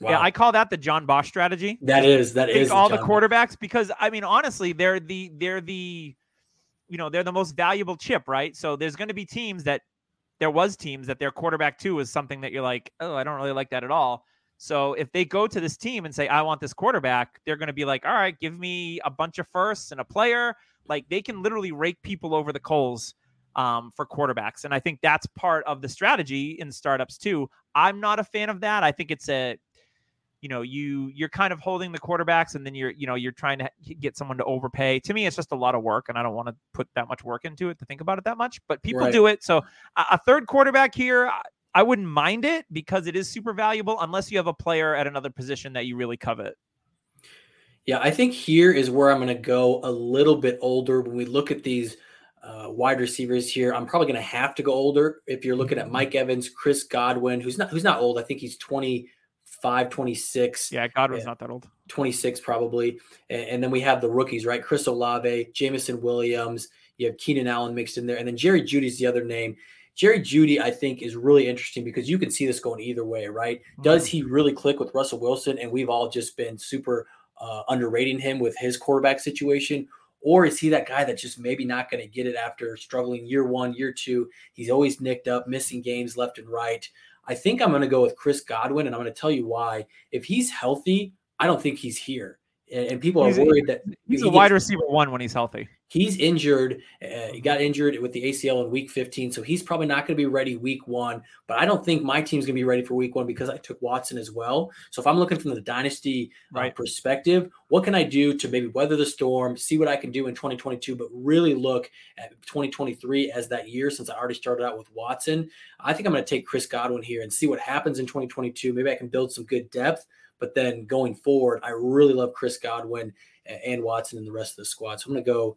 Wow. Yeah, I call that the John Bosch strategy. That is that Take is all the, the quarterbacks because I mean honestly, they're the they're the you know they're the most valuable chip, right? So there's going to be teams that there was teams that their quarterback two is something that you're like, oh, I don't really like that at all. So if they go to this team and say, I want this quarterback, they're going to be like, all right, give me a bunch of firsts and a player. Like they can literally rake people over the coals um, for quarterbacks. And I think that's part of the strategy in startups too. I'm not a fan of that. I think it's a, you know, you you're kind of holding the quarterbacks and then you're, you know, you're trying to get someone to overpay. To me, it's just a lot of work, and I don't want to put that much work into it to think about it that much. But people right. do it. So a, a third quarterback here, I wouldn't mind it because it is super valuable unless you have a player at another position that you really covet. Yeah, I think here is where I'm going to go a little bit older when we look at these uh, wide receivers here. I'm probably going to have to go older if you're looking at mm-hmm. Mike Evans, Chris Godwin, who's not who's not old. I think he's 25, 26. Yeah, Godwin's not that old. 26 probably. And, and, then we have the rookies, right? Chris Olave, Jameson Williams. You have Keenan Allen mixed in there, and then Jerry Jeudy's the other name. Jerry Jeudy, I think, is really interesting because you can see this going either way, right? Does mm-hmm. he really click with Russell Wilson? And we've all just been super uh, underrating him with his quarterback situation. Or is he that guy that's just maybe not going to get it after struggling year one, year two? He's always nicked up, missing games left and right. I think I'm going to go with Chris Godwin, and I'm going to tell you why. If he's healthy, I don't think he's here. And, and people are worried that he's he a wide receiver one when he's healthy. He's injured. Uh, he got injured with the ACL in week 15, so he's probably not going to be ready week one. But I don't think my team's going to be ready for week one because I took Watson as well. So if I'm looking from the dynasty uh, right. perspective, what can I do to maybe weather the storm, see what I can do in 2022, but really look at 2023 as that year since I already started out with Watson? I think I'm going to take Chris Godwin here and see what happens in 2022. Maybe I can build some good depth. But then going forward, I really love Chris Godwin and Watson and the rest of the squad. So I'm going to go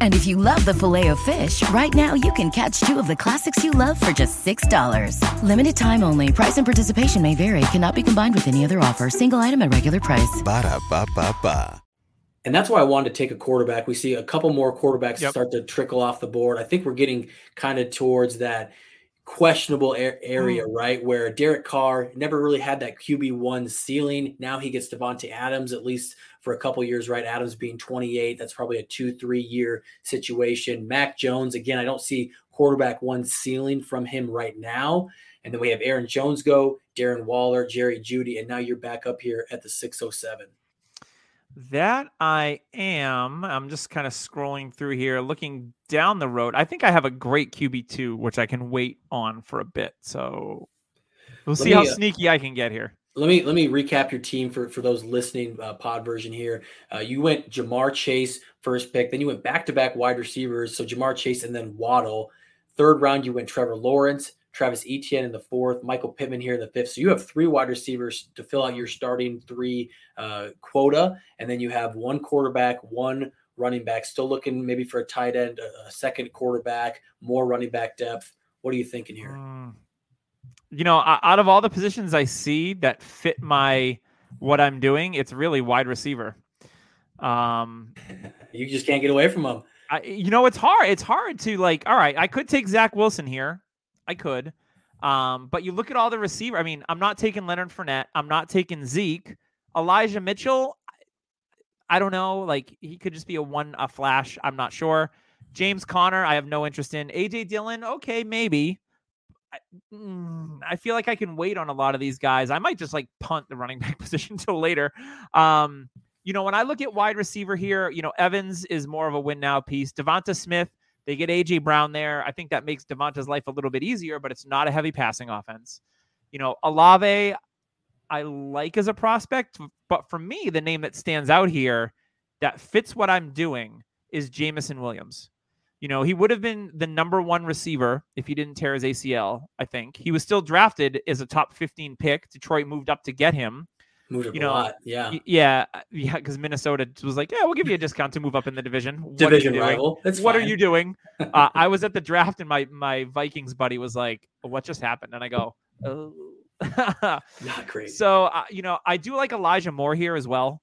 And if you love the filet of fish, right now you can catch two of the classics you love for just $6. Limited time only. Price and participation may vary. Cannot be combined with any other offer. Single item at regular price. Ba da ba ba ba. And that's why I wanted to take a quarterback. We see a couple more quarterbacks yep. start to trickle off the board. I think we're getting kind of towards that questionable area, mm. right? Where Derek Carr never really had that QB one ceiling. Now he gets Davante Adams at least for a couple years, right? Adams being 28, that's probably a two three year situation. Mac Jones again, I don't see quarterback one ceiling from him right now. And then we have Aaron Jones go, Darren Waller, Jerry Jeudy, and now you're back up here at the 607. That I am. I'm just kind of scrolling through here, looking down the road. I think I have a great QB2, which I can wait on for a bit. So we'll Let see me, how uh, sneaky I can get here. Let me let me recap your team for for those listening uh, pod version here. Uh, you went Ja'Marr Chase first pick, then you went back to back wide receivers, so Ja'Marr Chase and then Waddle. Third round you went Trevor Lawrence, Travis Etienne in the fourth, Michael Pittman here in the fifth. So you have three wide receivers to fill out your starting three uh, quota, and then you have one quarterback, one running back. Still looking maybe for a tight end, a, a second quarterback, more running back depth. What are you thinking here? Mm. You know, out of all the positions I see that fit my what I'm doing, it's really wide receiver. Um, You just can't get away from them. I, you know, it's hard. It's hard to like. All right, I could take Zach Wilson here. I could, um, but you look at all the receiver. I mean, I'm not taking Leonard Fournette. I'm not taking Zeke. Elijah Mitchell. I don't know. Like he could just be a one a flash. I'm not sure. James Conner, I have no interest in. AJ Dillon. Okay, maybe. I, mm, I feel like I can wait on a lot of these guys. I might just like punt the running back position until later. Um, you know, when I look at wide receiver here, you know, Evans is more of a win now piece. Devonta Smith, they get AJ Brown there. I think that makes Devonta's life a little bit easier, but it's not a heavy passing offense. You know, Olave, I like as a prospect, but for me, the name that stands out here that fits what I'm doing is Jameson Williams. You know, he would have been the number one receiver if he didn't tear his ACL, I think. He was still drafted as a top 15 pick. Detroit moved up to get him. Moved up You a know, lot. Yeah. Yeah, yeah, because Minnesota was like, yeah, we'll give you a discount to move up in the division. What are you Division doing? rival. That's what are you doing? Uh, I was at the draft and my my Vikings buddy was like, what just happened? And I go, oh. Not great. so uh, you know, I do like Elijah Moore here as well.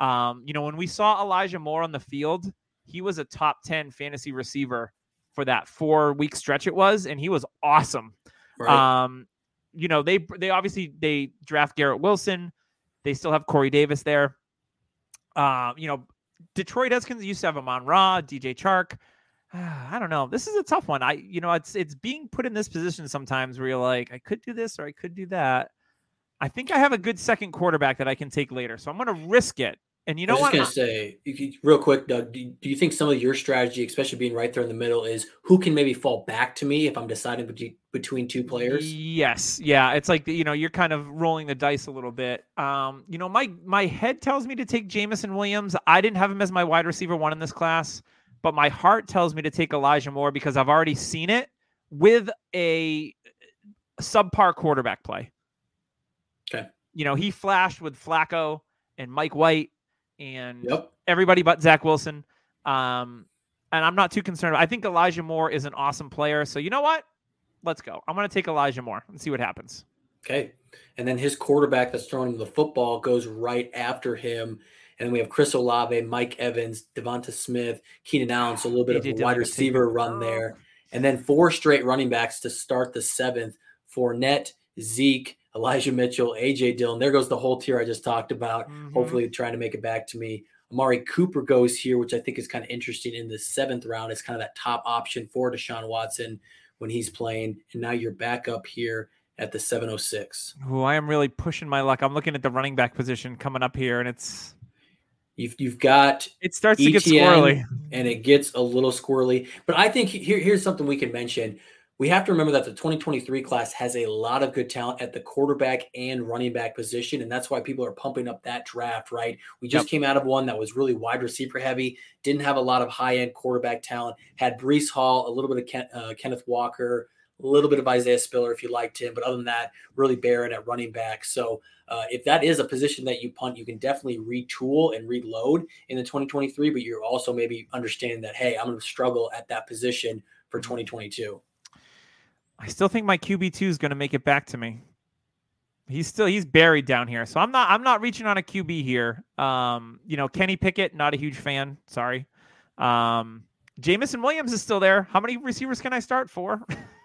Um, you know, when we saw Elijah Moore on the field, he was a top ten fantasy receiver for that four week stretch it was, and he was awesome. right. Um, you know, they they obviously they draft Garrett Wilson. They still have Corey Davis there. Um, you know, Detroit has used to have Amon Ra, DJ Chark. I don't know. This is a tough one. I, you know, it's it's being put in this position sometimes where you're like, I could do this or I could do that. I think I have a good second quarterback that I can take later, so I'm going to risk it. And you know I was what? just gonna say, real quick, Doug. Do, do you think some of your strategy, especially being right there in the middle, is who can maybe fall back to me if I'm deciding between between two players? Yes, yeah, it's like you know you're kind of rolling the dice a little bit. Um, you know, my my head tells me to take Jameson Williams. I didn't have him as my wide receiver one in this class, but my heart tells me to take Elijah Moore because I've already seen it with a subpar quarterback play. Okay. You know, he flashed with Flacco and Mike White and Yep. everybody but Zach Wilson. Um, and I'm not too concerned. I think Elijah Moore is an awesome player. So you know what? Let's go. I'm going to take Elijah Moore and see what happens. Okay. And then his quarterback that's throwing him the football goes right after him. And then we have Chris Olave, Mike Evans, Devonta Smith, Keenan Allen. So a little bit of a wide receiver run Oh. there. And then four straight running backs to start the seventh. Fournette, Zeke, Elijah Mitchell, AJ Dillon. There goes the whole tier I just talked about. Mhm. Hopefully trying to make it back to me. Amari Cooper goes here, which I think is kind of interesting in the seventh round. It's kind of that top option for Deshaun Watson when he's playing. And now you're back up here at the 706. Ooh, I am really pushing my luck. I'm looking at the running back position coming up here, and it's You've, you've got it starts to get squirrely. and it gets a little squirrely. But I think here, here's something we can mention. We have to remember that the 2023 class has a lot of good talent at the quarterback and running back position. And that's why people are pumping up that draft, right? We just Yep. came out of one that was really wide receiver heavy, didn't have a lot of high end quarterback talent, had Breece Hall, a little bit of Ken, uh, Kenneth Walker, a little bit of Isaiah Spiller if you liked him. But other than that, really barren at running back. So uh, if that is a position that you punt, you can definitely retool and reload in the 2023, but you're also maybe understanding that, hey, I'm going to struggle at that position for 2022. I still think my QB two is going to make it back to me. He's still he's buried down here, so I'm not I'm not reaching on a QB here. Um, you know, Kenny Pickett, not a huge fan. Sorry. Um, Jameson Williams is still there. How many receivers can I start for?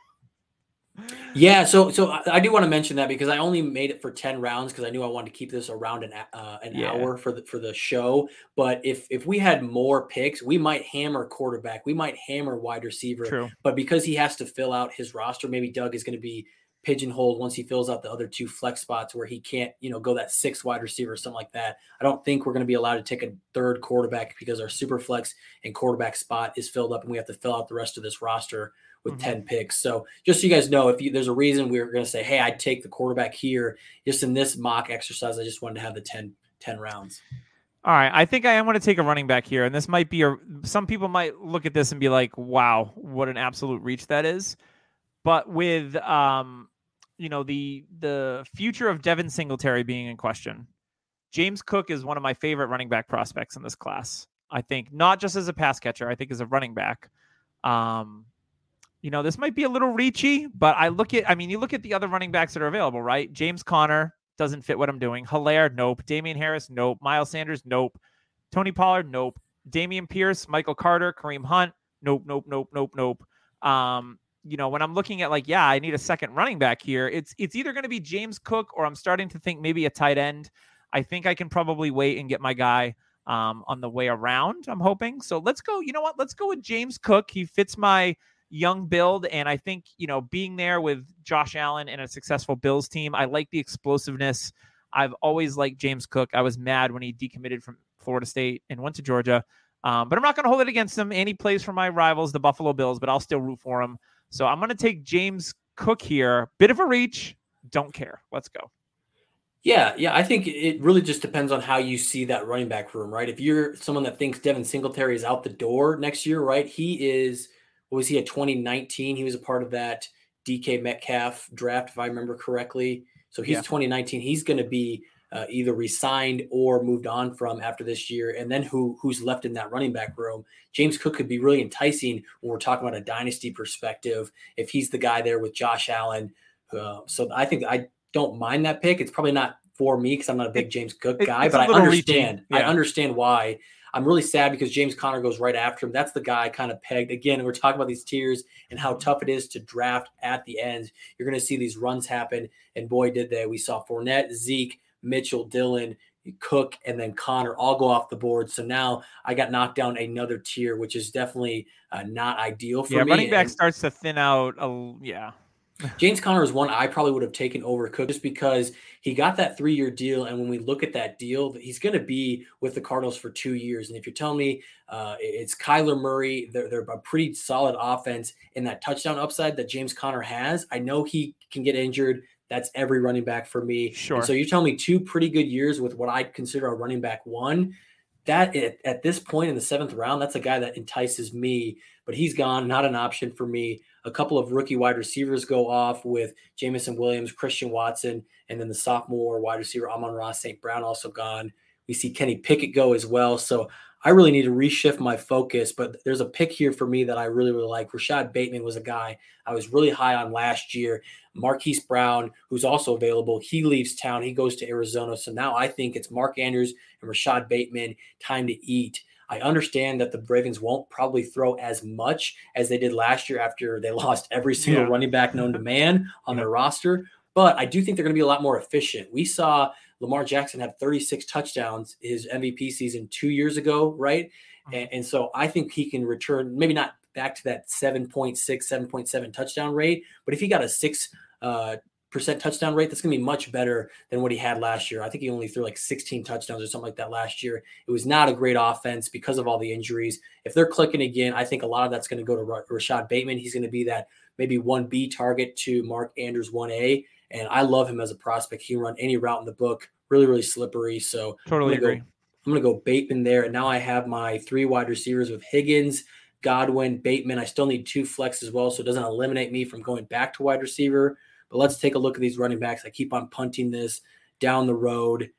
Yeah, so so I, do want to mention that because I only made it for 10 rounds because I knew I wanted to keep this around an uh, an Yeah. hour for the for the show. But if if we had more picks, we might hammer quarterback, we might hammer wide receiver. True. But because he has to fill out his roster, maybe Doug is going to be pigeonholed once he fills out the other two flex spots where he can't, you know, go that six wide receiver or something like that. I don't think we're going to be allowed to take a third quarterback because our super flex and quarterback spot is filled up and we have to fill out the rest of this roster with mm-hmm. 10 picks. So just so you guys know, if you, there's a reason we are going to say, Hey, I'd take the quarterback here just in this mock exercise. I just wanted to have the 10, 10 rounds. All right, I think I am going to take a running back here, and this might be a. Some people might look at this and be like, "Wow, what an absolute reach that is." But with um, you know the the future of Devin Singletary being in question, James Cook is one of my favorite running back prospects in this class. I think not just as a pass catcher, I think as a running back. Um, you know, this might be a little reachy, but I look at, I mean, you look at the other running backs that are available, right? James Conner, doesn't fit what I'm doing. Helaire, nope. Damien Harris, nope. Miles Sanders, nope. Tony Pollard, nope. Dameon Pierce, Michael Carter, Kareem Hunt, nope, nope, nope, nope, nope. Um, you know, when I'm looking at like, yeah, I need a second running back here, it's it's either going to be James Cook or I'm starting to think maybe a tight end. I think I can probably wait and get my guy um, on the way around. I'm hoping. So let's go. You know what? Let's go with James Cook. He fits my young build. And I think, you know, being there with Josh Allen and a successful Bills team, I like the explosiveness. I've always liked James Cook. I was mad when he decommitted from Florida State and went to Georgia. Um, but I'm not going to hold it against him. And he plays for my rivals, the Buffalo Bills, but I'll still root for him. So I'm going to take James Cook here. Bit of a reach. Don't care. Let's go. Yeah, yeah. I think it really just depends on how you see that running back room, right? If you're someone that thinks Devin Singletary is out the door next year, right? He is what was he at 2019? He was a part of that DK Metcalf draft, if I remember correctly. So he's yeah. 2019. He's going to be uh, either resigned or moved on from after this year. And then who who's left in that running back room? James Cook could be really enticing when we're talking about a dynasty perspective if he's the guy there with Josh Allen. Uh, so I think I don't mind that pick. It's probably not for me because I'm not a big James Cook guy, but I understand. Yeah. I understand why I'm really sad because James Conner goes right after him. That's the guy I kind of pegged. Again, we're talking about these tiers and how tough it is to draft at the end. You're going to see these runs happen. And boy, did they. We saw Fournette, Zeke, Mitchell, Dillon, Cook, and then Conner all go off the board. So now I got knocked down another tier, which is definitely uh, not ideal for yeah, me. Yeah, running back and, starts to thin out. A, yeah. James Conner is one I probably would have taken over Cook just because he got that three year deal. And when we look at that deal, he's going to be with the Cardinals for two years. And if you're telling me uh, it's Kyler Murray, they're, they're a pretty solid offense in that touchdown upside that James Conner has. I know he can get injured. That's every running back for me. Sure. And so you're telling me two pretty good years with what I'd consider a running back one. That at, at this point in the seventh round, that's a guy that entices me, but he's gone, not an option for me a couple of rookie wide receivers go off with Jameson Williams, Christian Watson, and then the sophomore wide receiver Amon-Ra St. Brown also gone. We see Kenny Pickett go as well. So I really need to reshift my focus, but there's a pick here for me that I really, really like. Rashod Bateman was a guy I was really high on last year. Marquise Brown, who's also available, he leaves town. He goes to Arizona. So now I think it's Mark Andrews and Rashod Bateman time to eat. I understand that the Ravens won't probably throw as much as they did last year after they lost every single yeah. running back known to man on their roster, but I do think they're going to be a lot more efficient. We saw Lamar Jackson have 36 touchdowns his MVP season two years ago, right? Mm-hmm. And, and so I think he can return, maybe not back to that 7.6, 7.7 touchdown rate, but if he got a six uh, percent touchdown rate, that's going to be much better than what he had last year. I think he only threw like 16 touchdowns or something like that last year. It was not a great offense because of all the injuries. If they're clicking again, I think a lot of that's going to go to Rashod Bateman. He's going to be that maybe 1B target to Mark Andrews 1A. And I love him as a prospect. He can run any route in the book, really, really slippery. So totally I'm agree. Go, I'm going to go Bateman there. And now I have my three wide receivers with Higgins, Godwin, Bateman. I still need two flex as well. So it doesn't eliminate me from going back to wide receiver. But let's take a look at these running backs. I keep on punting this down the road.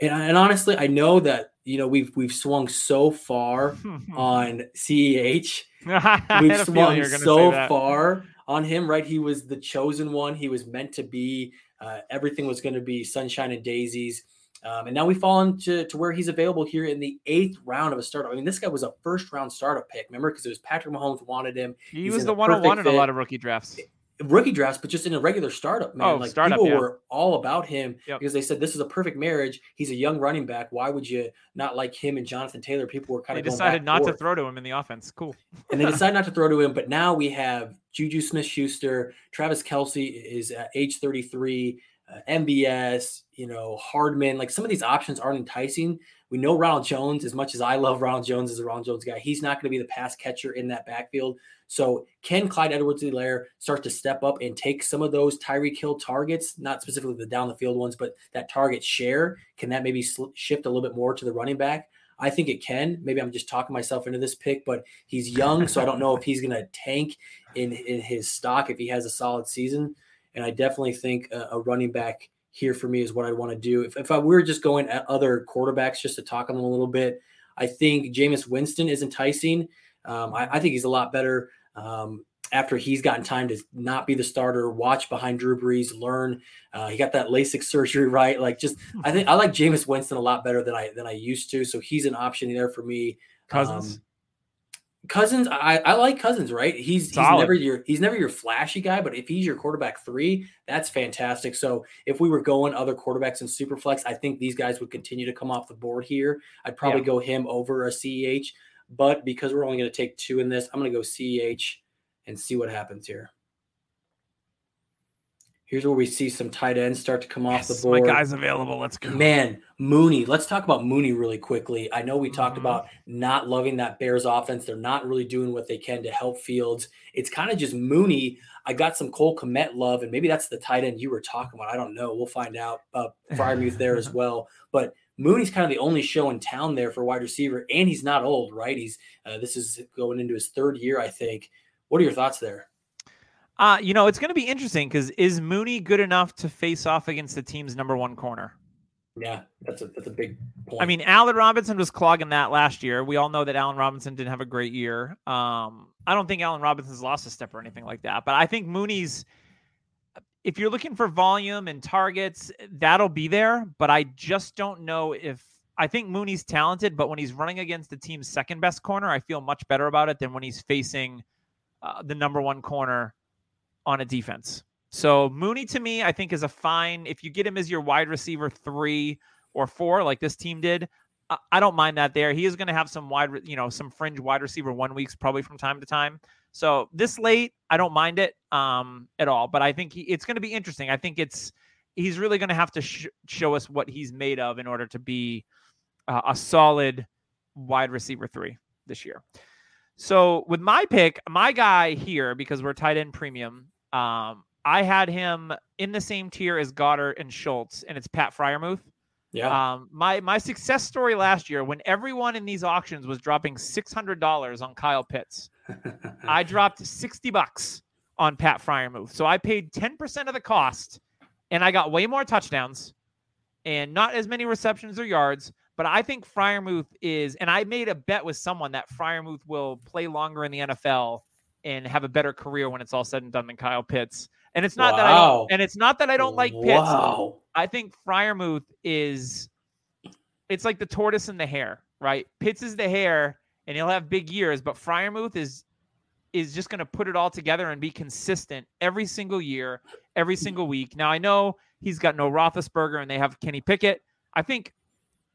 And, and honestly, I know that you know we've we've swung so far on CEH. We've swung so far on him, right? He was the chosen one. He was meant to be. Uh, everything was going to be sunshine and daisies. Um, and now we fall into to where he's available here in the eighth round of a startup. I mean, this guy was a first round startup pick, remember? Because it was Patrick Mahomes wanted him. He he's was the one who wanted fit. a lot of rookie drafts rookie drafts, but just in a regular startup, man. Oh, like startup, people yeah. were all about him Yep. because they said this is a perfect marriage. He's a young running back. Why would you not like him and Jonathan Taylor? People were kind They of decided not and to throw to him in the offense. Cool. and they decided not to throw to him. But now we have Juju Smith Schuster, Travis Kelce is at age 33, uh, MBS, you know, Hardman. Like some of these options aren't enticing. We know Ronald Jones, as much as I love Ronald Jones as a Ronald Jones guy, he's not going to be the pass catcher in that backfield. So can Clyde Edwards Helaire start to step up and take some of those Tyreek Hill targets, not specifically the down the field ones, but that target share? Can that maybe shift a little bit more to the running back? I think it can. Maybe I'm just talking myself into this pick, but he's young, so I don't know if he's going to tank in in his stock if he has a solid season. And I definitely think a, a running back here for me is what I'd want to do. If, if I were just going at other quarterbacks just to talk on them a little bit, I think Jameis Winston is enticing. Um, I, I think he's a lot better um, after he's gotten time to not be the starter, watch behind Drew Brees, learn. Uh, he got that LASIK surgery right. Like, just I think I like Jameis Winston a lot better than I than I used to. So he's an option there for me. Cousins. Um, Cousins, I, I like Cousins, right? He's he's never your he's never your flashy guy, but if he's your quarterback three, that's fantastic. So if we were going other quarterbacks in Superflex, I think these guys would continue to come off the board here. I'd probably Yeah. go him over a CEH, but because we're only going to take two in this, I'm going to go CEH and see what happens here. Here's where we see some tight ends start to come off Yes, the my board. guy's available. Let's go. Man, Mooney. Let's talk about Mooney really quickly. I know we talked Mhm. about not loving that Bears offense. They're not really doing what they can to help Fields. It's kind of just Mooney. I got some Cole Kmet love, and maybe that's the tight end you were talking about. I don't know. We'll find out. Uh, Freiermuth there as well. But Mooney's kind of the only show in town there for wide receiver, and he's not old, right? He's uh, this is going into his third year, I think. What are your thoughts there? Uh, you know, it's going to be interesting because is Mooney good enough to face off against the team's number one corner? Yeah, that's a that's a big point. I mean, Allen Robinson was clogging that last year. We all know that Allen Robinson didn't have a great year. Um, I don't think Allen Robinson's lost a step or anything like that, but I think Mooney's. If you're looking for volume and targets, that'll be there. But I just don't know if I think Mooney's talented, but when he's running against the team's second best corner, I feel much better about it than when he's facing uh, the number one corner on a defense. So Mooney to me, I think is a fine. If you get him as your wide receiver three or four, like this team did, I, don't mind that. There, he is going to have some wide, you know, some fringe wide receiver one weeks probably from time to time. So this late, I don't mind it um, at all. But I think he, it's going to be interesting. I think it's he's really going to have to sh- show us what he's made of in order to be uh, a solid wide receiver three this year. So with my pick, my guy here because we're tight end premium, um, I had him in the same tier as Goedert and Schultz, and it's Pat Freiermuth. Yeah, Um, my my success story last year, when everyone in these auctions was dropping six hundred dollars on Kyle Pitts, I dropped sixty bucks on Pat Freiermuth. So I paid ten percent of the cost, and I got way more touchdowns, and not as many receptions or yards. But I think Freiermuth is, and I made a bet with someone that Freiermuth will play longer in the NFL and have a better career when it's all said and done than Kyle Pitts. And it's not that I don't, and it's not that I don't like Pitts. Wow. I think Freiermuth is it's like the tortoise and the hare, right? Pitts is the hare and he'll have big years, but Freiermuth is is just going to put it all together and be consistent every single year, every single week. Now I know he's got no Roethlisberger and they have Kenny Pickett. I think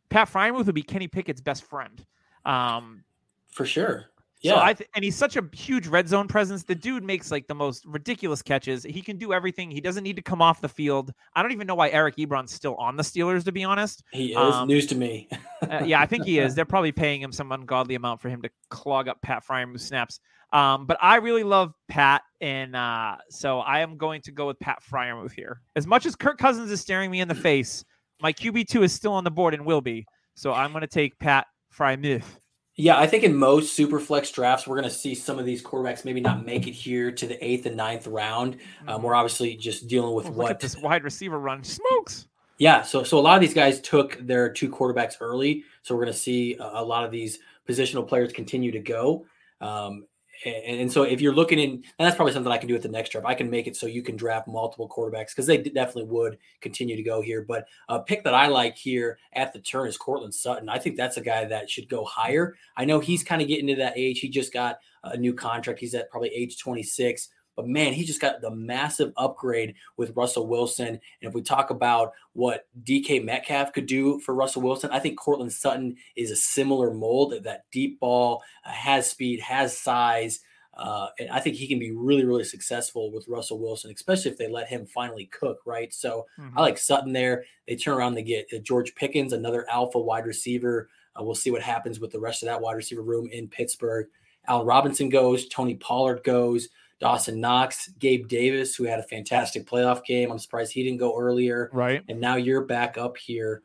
Pat Freiermuth would be Kenny Pickett's best friend. Um, For sure. So Yeah. I th- and he's such a huge red zone presence. The dude makes like the most ridiculous catches. He can do everything. He doesn't need to come off the field. I don't even know why Eric Ebron's still on the Steelers, to be honest. he is um, news to me. Uh, yeah, I think he is. They're probably paying him some ungodly amount for him to clog up Pat Freiermuth snaps. Um, but I really love Pat, and uh, so I am going to go with Pat Freiermuth here. As much as Kirk Cousins is staring me in the face, my QB two is still on the board and will be. So I'm going to take Pat Freiermuth. Yeah, I think in most super flex drafts, we're going to see some of these quarterbacks maybe not make it here to the eighth and ninth round. Um, we're obviously just dealing with Oh, what at this wide receiver run. Smokes. Yeah, so so a lot of these guys took their two quarterbacks early, so we're going to see a, a lot of these positional players continue to go. Um, and, and so if you're looking in, that's probably something I can do at the next draft. I can make it so you can draft multiple quarterbacks because they definitely would continue to go here. But a pick that I like here at the turn is Courtland Sutton. I think that's a guy that should go higher. I know he's kind of getting to that age. He just got a new contract. He's at probably age 26 But man, he just got the massive upgrade with Russell Wilson. And if we talk about what DK Metcalf could do for Russell Wilson, I think Courtland Sutton is a similar mold. That deep ball uh, has speed, has size. Uh, and I think he can be really, really successful with Russell Wilson, especially if they let him finally cook, right? So mm-hmm. I like Sutton there. They turn around, they get uh, George Pickens, another alpha wide receiver. Uh, we'll see what happens with the rest of that wide receiver room in Pittsburgh. Allen Robinson goes, Tony Pollard goes, Dawson Knox, Gabe Davis, who had a fantastic playoff game. I'm surprised he didn't go earlier. Right. And now you're back up here.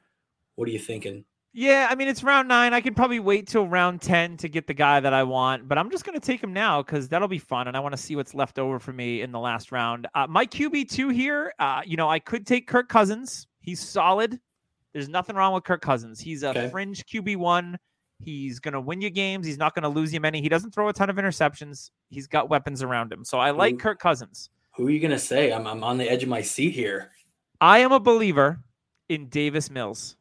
What are you thinking? Yeah, I mean it's round nine. I could probably wait till round ten to get the guy that I want, but I'm just going to take him now because that'll be fun, and I want to see what's left over for me in the last round. Uh, my QB two here, uh, you know, I could take Kirk Cousins. He's solid. There's nothing wrong with Kirk Cousins. He's a okay. fringe QB one. He's going to win you games. He's not going to lose you many. He doesn't throw a ton of interceptions. He's got weapons around him. So I like who, Kirk Cousins. Who are you going to say? I'm, I'm on the edge of my seat here. I am a believer in Davis Mills.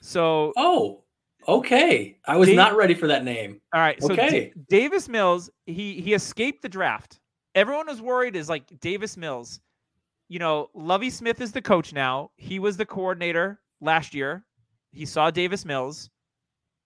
So oh, okay. I was not ready for that name. All right. So okay. D- Davis Mills, he he escaped the draft. Everyone was worried is like Davis Mills. You know, Lovie Smith is the coach now. He was the coordinator last year. He saw Davis Mills.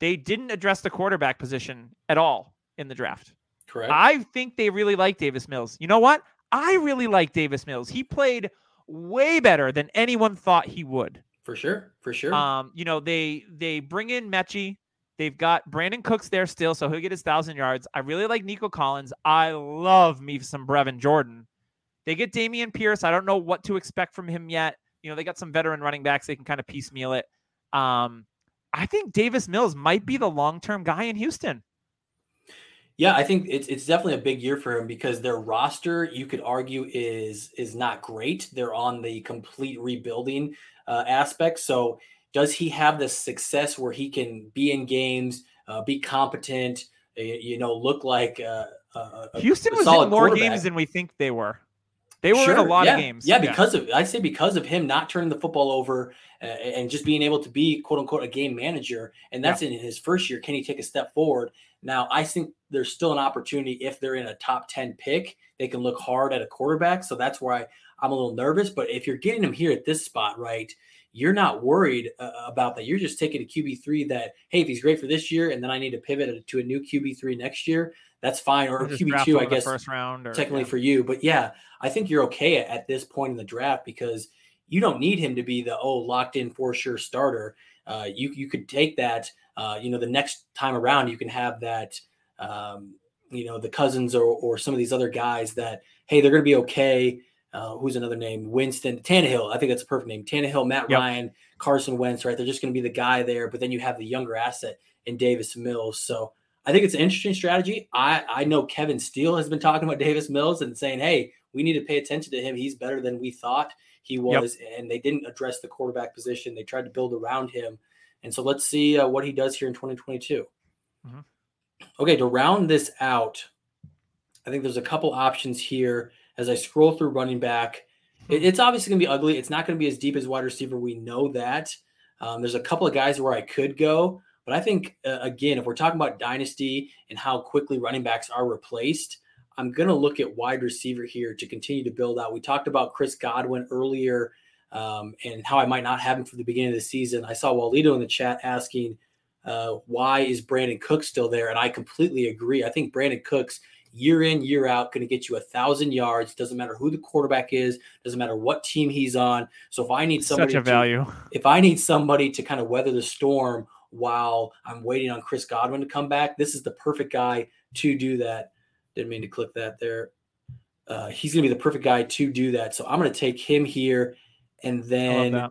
They didn't address the quarterback position at all in the draft. Correct. I think they really like Davis Mills. You know what? I really like Davis Mills. He played way better than anyone thought he would. For sure, for sure. Um, you know, they they bring in Metchie. They've got Brandin Cooks there still, so he'll get his thousand yards. I really like Nico Collins. I love me some Brevin Jordan. They get Dameon Pierce. I don't know what to expect from him yet. You know, they got some veteran running backs. They can kind of piecemeal it. Um, I think Davis Mills might be the long term guy in Houston. Yeah, I think it's it's definitely a big year for him because their roster, you could argue, is is not great. They're on the complete rebuilding uh, aspect. So, does he have the success where he can be in games, uh, be competent, you know, look like uh, a, Houston was in more games than we think they were. They were sure, in a lot yeah. of games. Yeah, because yeah. of I say because of him not turning the football over uh, and just being able to be quote unquote a game manager, and that's yeah. in his first year. Can he take a step forward? Now, I think there's still an opportunity if they're in a top ten pick, they can look hard at a quarterback. So that's why I'm a little nervous. But if you're getting him here at this spot, right, you're not worried uh, about that. You're just taking a QB three that hey, if he's great for this year, and then I need to pivot to a new QB three next year, that's fine. Or QB two, I guess, first round, or, technically yeah. for you. But yeah, I think you're okay at, at, this point in the draft because you don't need him to be the oh locked in for sure starter. Uh, you you could take that. Uh, you know, the next time around, you can have that. Um, you know, the cousins or or some of these other guys that hey, they're going to be okay. Uh, who's another name? Winston Tannehill. I think that's a perfect name. Tannehill, Matt yep. Ryan, Carson Wentz. Right, they're just going to be the guy there. But then you have the younger asset in Davis Mills. So I think it's an interesting strategy. I I know Kevin Steele has been talking about Davis Mills and saying, hey, we need to pay attention to him. He's better than we thought he was, yep. and they didn't address the quarterback position. They tried to build around him, and so let's see uh, what he does here in 2022. Mm-hmm. Okay, to round this out, I think there's a couple options here as I scroll through running back. It, hmm. it's obviously going to be ugly. It's not going to be as deep as wide receiver. We know that. Um, there's a couple of guys where I could go, but I think uh, again, if we're talking about dynasty and how quickly running backs are replaced, I'm going to look at wide receiver here to continue to build out. We talked about Chris Godwin earlier um, and how I might not have him for the beginning of the season. I saw Walito in the chat asking, uh, why is Brandin Cooks still there? And I completely agree. I think Brandin Cooks, year in, year out, going to get you a thousand yards. Doesn't matter who the quarterback is, doesn't matter what team he's on. So if I need somebody, such a value. if I need somebody to kind of weather the storm while I'm waiting on Chris Godwin to come back, this is the perfect guy to do that. Didn't mean to click that there. Uh, he's going to be the perfect guy to do that. So I'm going to take him here. And then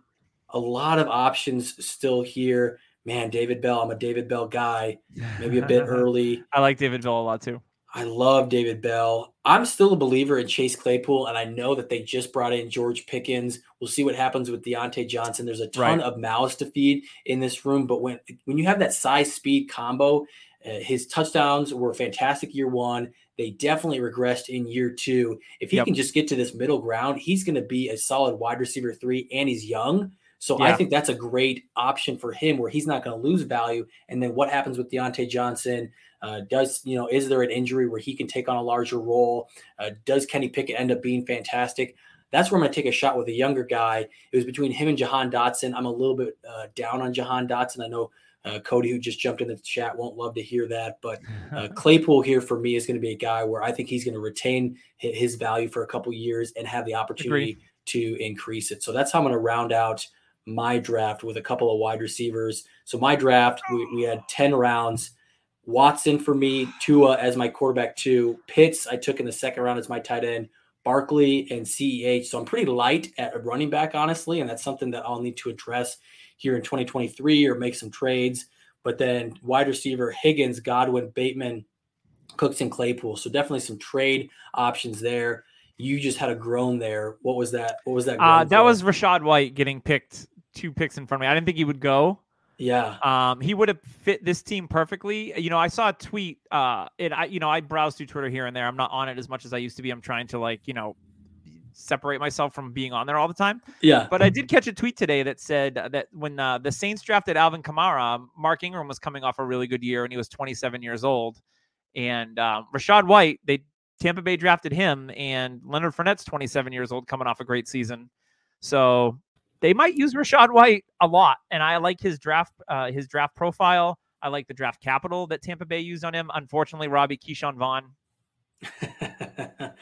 a lot of options still here. Man, David Bell. I'm a David Bell guy. Maybe a bit early. I like David Bell a lot too. I love David Bell. I'm still a believer in Chase Claypool, and I know that they just brought in George Pickens. We'll see what happens with Diontae Johnson. There's a ton right. of mouths to feed in this room, but when when you have that size speed combo, uh, his touchdowns were fantastic year one. They definitely regressed in year two. If he yep. can just get to this middle ground, he's going to be a solid wide receiver three, and he's young. So Yeah. I think that's a great option for him where he's not going to lose value. And then what happens with Diontae Johnson? Uh, does you know is there an injury where he can take on a larger role? Uh, does Kenny Pickett end up being fantastic? That's where I'm going to take a shot with a younger guy. It was between him and Jahan Dotson. I'm a little bit uh, down on Jahan Dotson. I know uh, Cody, who just jumped in the chat, won't love to hear that, but uh, Claypool here for me is going to be a guy where I think he's going to retain his value for a couple years and have the opportunity to increase it. So that's how I'm going to round out my draft with a couple of wide receivers. So my draft, we, we had 10 rounds. Watson for me, Tua as my quarterback two, Pitts I took in the second round as my tight end, Barkley and CEH. So I'm pretty light at a running back, honestly, and that's something that I'll need to address here in 2023 or make some trades. But then wide receiver Higgins, Godwin, Bateman, Cooks, and Claypool. So definitely some trade options there. You just had a groan there. What was that? What was that? Uh, that for? was Rachaad White getting picked two picks in front of me. I didn't think he would go. Yeah. Um, he would have fit this team perfectly. You know, I saw a tweet. Uh, it I you know I browse through Twitter here and there. I'm not on it as much as I used to be. I'm trying to like you know separate myself from being on there all the time. Yeah. But I did catch a tweet today that said that when uh, the Saints drafted Alvin Kamara, Mark Ingram was coming off a really good year and he was 27 years old. And um, Rachaad White, they Tampa Bay drafted him, and Leonard Fournette's 27 years old, coming off a great season. So they might use Rachaad White a lot, and I like his draft uh, his draft profile. I like the draft capital that Tampa Bay used on him. Unfortunately, Robby Ke'Shawn Vaughn.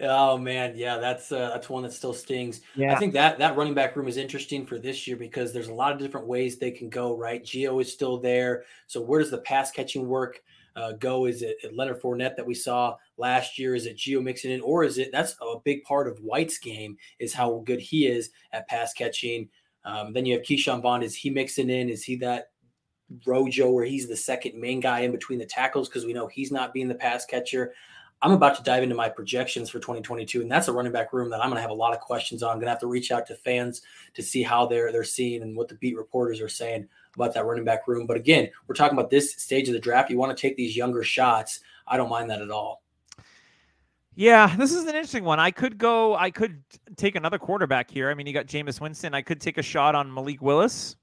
oh man, yeah, that's uh, that's one that still stings. I think that that running back room is interesting for this year because there's a lot of different ways they can go. Right, Gio is still there. So where does the pass catching work uh, go? Is it Leonard Fournette that we saw last year? Is it Gio mixing in, or is it that's a big part of White's game is how good he is at pass catching. Um, then you have Ke'Shawn Vaughn. Is he mixing in? Is he that Rojo where he's the second main guy in between the tackles because we know he's not being the pass catcher. I'm about to dive into my projections for 2022, and that's a running back room that I'm going to have a lot of questions on. I'm going to have to reach out to fans to see how they're they're seeing and what the beat reporters are saying about that running back room. But again, we're talking about this stage of the draft. You want to take these younger shots. I don't mind that at all. Yeah, this is an interesting one. I could go. I could take another quarterback here. I mean, you got Jameis Winston. I could take a shot on Malik Willis.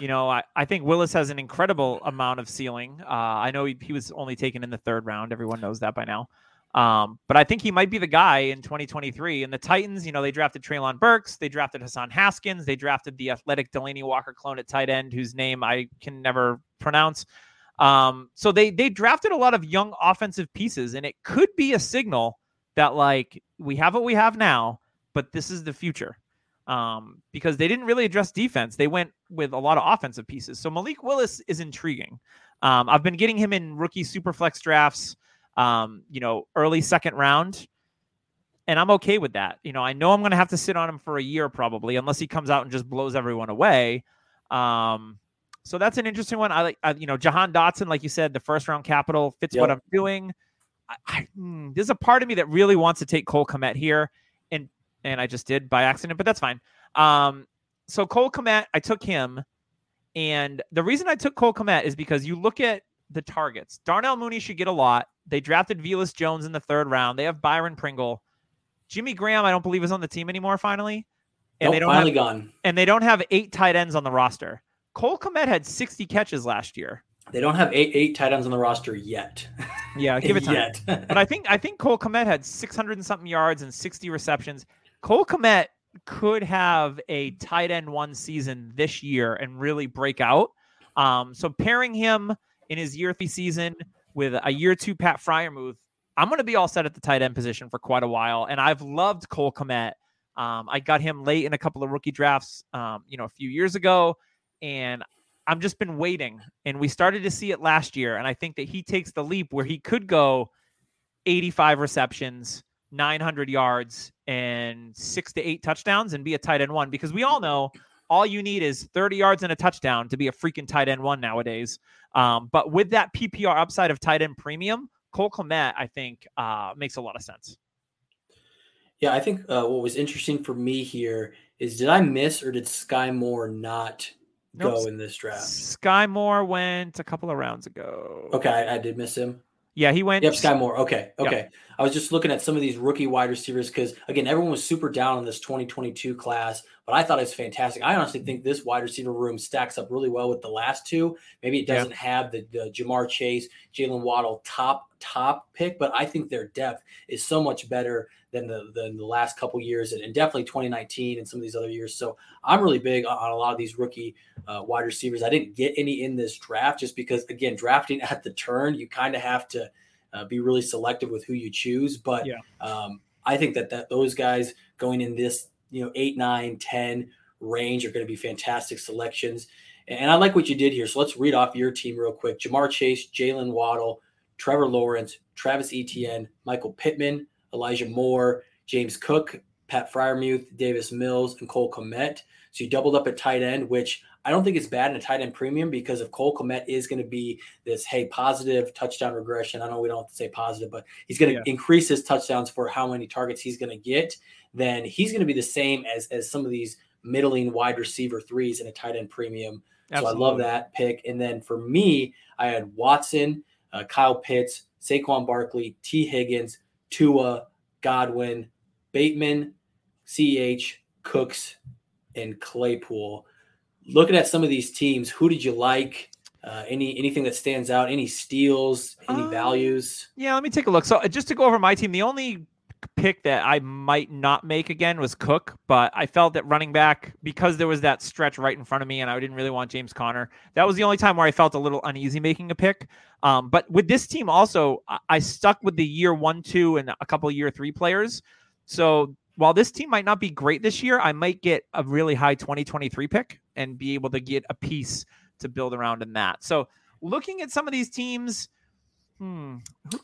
You know, I, I think Willis has an incredible amount of ceiling. Uh, I know he, he was only taken in the third round. Everyone knows that by now. Um, but I think he might be the guy in 2023. And the Titans, you know, they drafted Treylon Burks, they drafted Hassan Haskins, they drafted the athletic Delanie Walker clone at tight end, whose name I can never pronounce. Um, so they they drafted a lot of young offensive pieces, and it could be a signal that like we have what we have now, but this is the future. Um, because they didn't really address defense. They went with a lot of offensive pieces. So Malik Willis is intriguing. Um, I've been getting him in rookie super flex drafts, um, you know, early second round. And I'm okay with that. You know, I know I'm going to have to sit on him for a year probably, unless he comes out and just blows everyone away. Um, so that's an interesting one. I like, you know, Jahan Dotson, like you said, the first round capital fits what I'm doing. I, I, mm, there's a part of me that really wants to take Cole Kmet here, and and I just did by accident, but that's fine. Um, so Cole Kmet, I took him, and the reason I took Cole Kmet is because you look at the targets. Darnell Mooney should get a lot. They drafted Velus Jones in the third round. They have Byron Pringle. Jimmy Graham, I don't believe is on the team anymore. Finally, and Nope, they don't finally have, gone. and they don't have eight tight ends on the roster. Cole Kmet had 60 catches last year. They don't have eight eight tight ends on the roster yet. Yeah, give it time. yet. but I think I think Cole Kmet had 600 and something yards and 60 receptions. Cole Kmet could have a tight end one season this year and really break out. Um, so pairing him in his year three season with a year two Pat Freiermuth, I'm going to be all set at the tight end position for quite a while. And I've loved Cole Kmet. Um, I got him late in a couple of rookie drafts, um, you know, a few years ago, and I'm just been waiting. And we started to see it last year, and I think that he takes the leap where he could go 85 receptions, 900 yards, and six to eight touchdowns, and be a tight end one. Because we all know all you need is 30 yards and a touchdown to be a freaking tight end one nowadays. Um, but with that PPR upside of tight end premium, Cole Kmet, I think, uh, makes a lot of sense. Yeah, I think uh, what was interesting for me here is did I miss or did Sky Moore not Nope. go in this draft? Sky Moore went a couple of rounds ago. Okay, I, I did miss him. Yeah, he went. Yep, Sky Moore. Okay, Yep. I was just looking at some of these rookie wide receivers because again, everyone was super down on this 2022 class. but I thought it was fantastic. I honestly think this wide receiver room stacks up really well with the last two. Maybe it doesn't yeah. have the, the Ja'Marr Chase, Jaylen Waddle top top pick, but I think their depth is so much better than the than the last couple years, and, and definitely 2019 and some of these other years. So I'm really big on, on a lot of these rookie uh, wide receivers. I didn't get any in this draft just because, again, drafting at the turn, you kind of have to uh, be really selective with who you choose. But yeah. um, I think that that those guys going in this you know eight, nine, ten range are going to be fantastic selections. And I like what you did here. So let's read off your team real quick: Ja'Marr Chase, Jaylen Waddle, Trevor Lawrence, Travis Etienne, Michael Pittman, Elijah Moore, James Cook, Pat Freiermuth, Davis Mills, and Cole Kmet. So you doubled up at tight end, which I don't think it's bad in a tight end premium because if Cole Kmet is going to be this, hey, positive touchdown regression, I know we don't have to say positive, but he's going to yeah. increase his touchdowns for how many targets he's going to get, then he's going to be the same as, as some of these middling wide receiver threes in a tight end premium. Absolutely. So I love that pick. And then for me, I had Watson, uh, Kyle Pitts, Saquon Barkley, Tee Higgins, Tua, Godwin, Bateman, CH, Cooks, and Claypool. Looking at some of these teams, who did you like? Uh, any anything that stands out? Any steals? Any um, values? Yeah, let me take a look. So uh, just to go over my team, the only pick that I might not make again was Cook, but I felt that running back because there was that stretch right in front of me, and I didn't really want James Conner. That was the only time where I felt a little uneasy making a pick. Um, but with this team, also, I, I stuck with the year one, two, and a couple year three players. So while this team might not be great this year, I might get a really high 2023 pick and be able to get a piece to build around in that. So looking at some of these teams, hmm,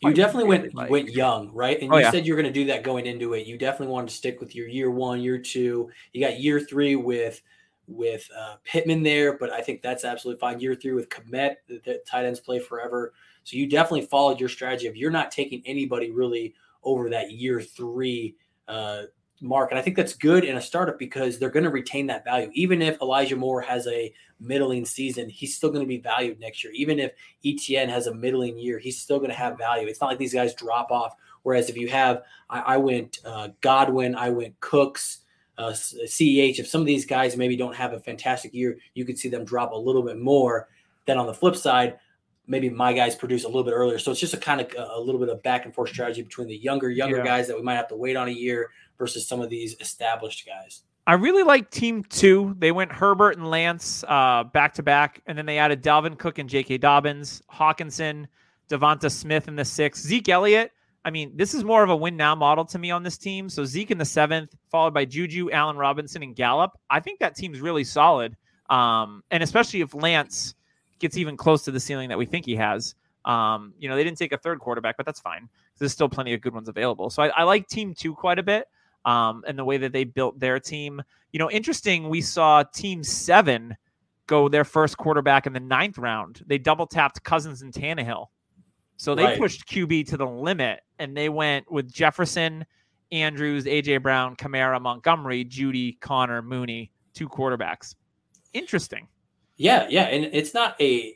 you definitely went like? went young, right? And oh, you yeah. said you're going to do that going into it. You definitely wanted to stick with your year one, year two. You got year three with with uh, Pittman there, but I think that's absolutely fine. Year three with Kmet, the, the tight ends play forever. So you definitely followed your strategy of you're not taking anybody really over that year three uh, mark. And I think that's good in a startup because they're going to retain that value. Even if Elijah Moore has a middling season, he's still going to be valued next year. Even if Etienne has a middling year, he's still going to have value. It's not like these guys drop off. Whereas if you have, I, I went uh, Godwin, I went Cooks, uh, CEH. If some of these guys maybe don't have a fantastic year, you could see them drop a little bit more. Then on the flip side, maybe my guys produce a little bit earlier. So it's just a kind of a little bit of back and forth strategy between the younger, younger yeah. guys that we might have to wait on a year versus some of these established guys. I really like team two. They went Herbert and Lance back to back, and then they added Dalvin Cook and J.K. Dobbins, Hockenson, DeVonta Smith in the sixth, Zeke Elliott. I mean, this is more of a win now model to me on this team. So Zeke in the seventh, followed by Juju, Allen Robinson, and Gallup. I think that team's really solid. Um, and especially if Lance gets even close to the ceiling that we think he has. Um, you know, they didn't take a third quarterback, but that's fine. There's still plenty of good ones available. So I, I like team two quite a bit um, and the way that they built their team. You know, interesting, we saw Team Seven go their first quarterback in the ninth round. They double tapped Cousins and Tannehill. So they right. pushed QB to the limit and they went with Jefferson, Andrews, AJ Brown, Kamara, Montgomery, Jeudy, Conner, Mooney, two quarterbacks. Interesting. Yeah, yeah, and it's not a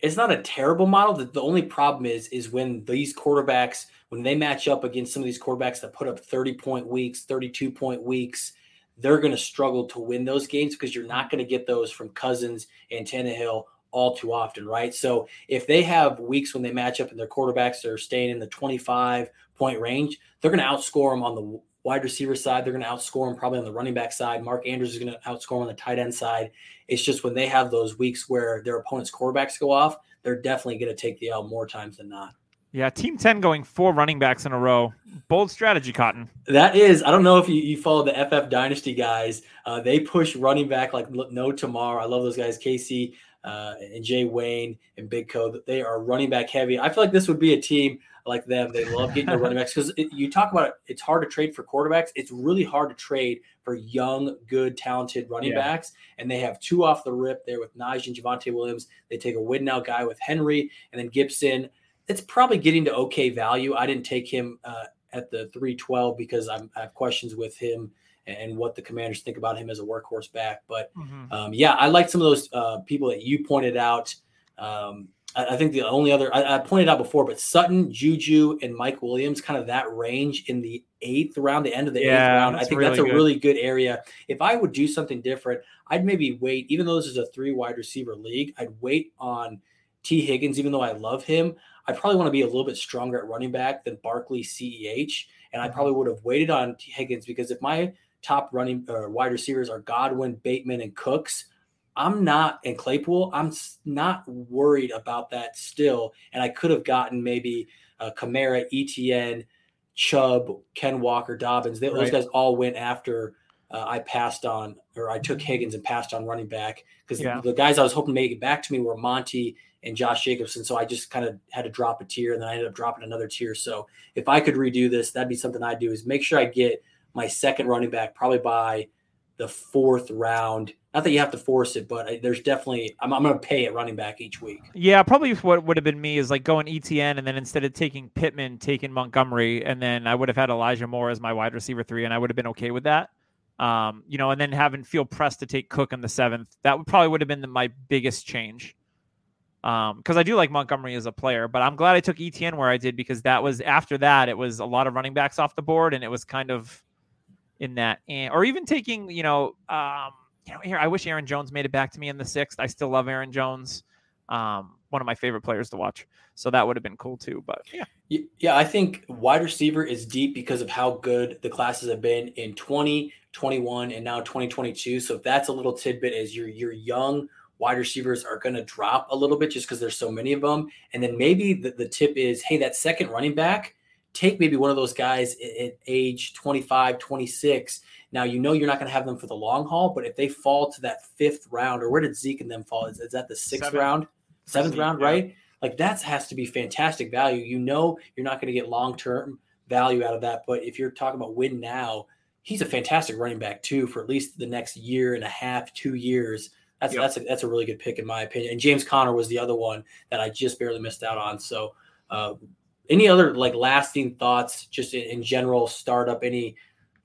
it's not a terrible model. The, the only problem is is when these quarterbacks when they match up against some of these quarterbacks that put up 30 point weeks, 32 point weeks, they're going to struggle to win those games because you're not going to get those from Cousins and Tannehill all too often, right? So if they have weeks when they match up and their quarterbacks are staying in the 25 point range, they're going to outscore them on the wide receiver side. They're going to outscore them probably on the running back side. Mark Andrews is going to outscore on the tight end side. It's just when they have those weeks where their opponent's quarterbacks go off, they're definitely going to take the L more times than not. Yeah, Team 10 going four running backs in a row. Bold strategy, Cotton. That is, I don't know if you, you follow the FF Dynasty guys. Uh, they push running back like no tomorrow. I love those guys, Casey uh, and Jay Wayne and Big Co. They are running back heavy. I feel like this would be a team like them. They love getting their running backs because you talk about it, it's hard to trade for quarterbacks. It's really hard to trade for young, good, talented running yeah. backs. And they have two off the rip there with Najee and Javonte Williams. They take a win now guy with Henry and then Gibson it's probably getting to okay value. I didn't take him uh, at the 312 because I'm, i have questions with him and what the commanders think about him as a workhorse back. But mm-hmm. um, yeah, I like some of those uh, people that you pointed out. Um, I, I, think the only other I, I, pointed out before, but Sutton, Juju, and Mike Williams, kind of that range in the eighth round, the end of the Yeah, eighth round. I think really that's a good. really good area. If I would do something different, I'd maybe wait, even though this is a three wide receiver league, I'd wait on Tee Higgins, even though I love him. I probably want to be a little bit stronger at running back than Barkley CEH. And I Mhm. probably would have waited on Tee Higgins because if my top running uh, wide receivers are Godwin, Bateman, and Cooks, I'm not in Claypool. I'm not worried about that still. And I could have gotten maybe uh, Kamara, ETN, Chubb, Ken Walker, Dobbins. They, Those Right. guys all went after uh, I passed on, or I took Higgins and passed on running back because Yeah. the guys I was hoping to make it back to me were Monty and Josh Jacobson. So I just kind of had to drop a tier, and then I ended up dropping another tier. So if I could redo this, that'd be something I'd do is make sure I get my second running back probably by the fourth round. Not that you have to force it, but there's definitely I'm, I'm going to pay at running back each week. Yeah, probably what would have been me is like going ETN and then instead of taking Pittman, taking Montgomery, and then I would have had Elijah Moore as my wide receiver three, and I would have been okay with that. Um, you know, and then having feel pressed to take Cook in the seventh, that would probably would have been the, my biggest change. Um, because I do like Montgomery as a player, but I'm glad I took ETN where I did because that was after that it was a lot of running backs off the board, and it was kind of in that, and, or even taking, you know, um, you know, here I wish Aaron Jones made it back to me in the sixth. I still love Aaron Jones um, one of my favorite players to watch. So that would have been cool too. But yeah, Yeah, I think wide receiver is deep because of how good the classes have been in 2021 and now 2022. So if that's a little tidbit is your your young wide receivers are going to drop a little bit just because there's so many of them. And then maybe the, the tip is, hey, that second running back, take maybe one of those guys at, at age 25, 26. Now you know you're not going to have them for the long haul, but if they fall to that fifth round, or where did Zeke and them fall? Is, is that the sixth Seventh. round, seventh Zeke, round, yeah. right? Like that has to be fantastic value. You know you're not going to get long term value out of that, but if you're talking about win now, he's a fantastic running back too for at least the next year and a half, two years. That's Yep. that's a, that's a really good pick in my opinion. And James Conner was the other one that I just barely missed out on. So, uh, any other like lasting thoughts, just in, in general, startup? Any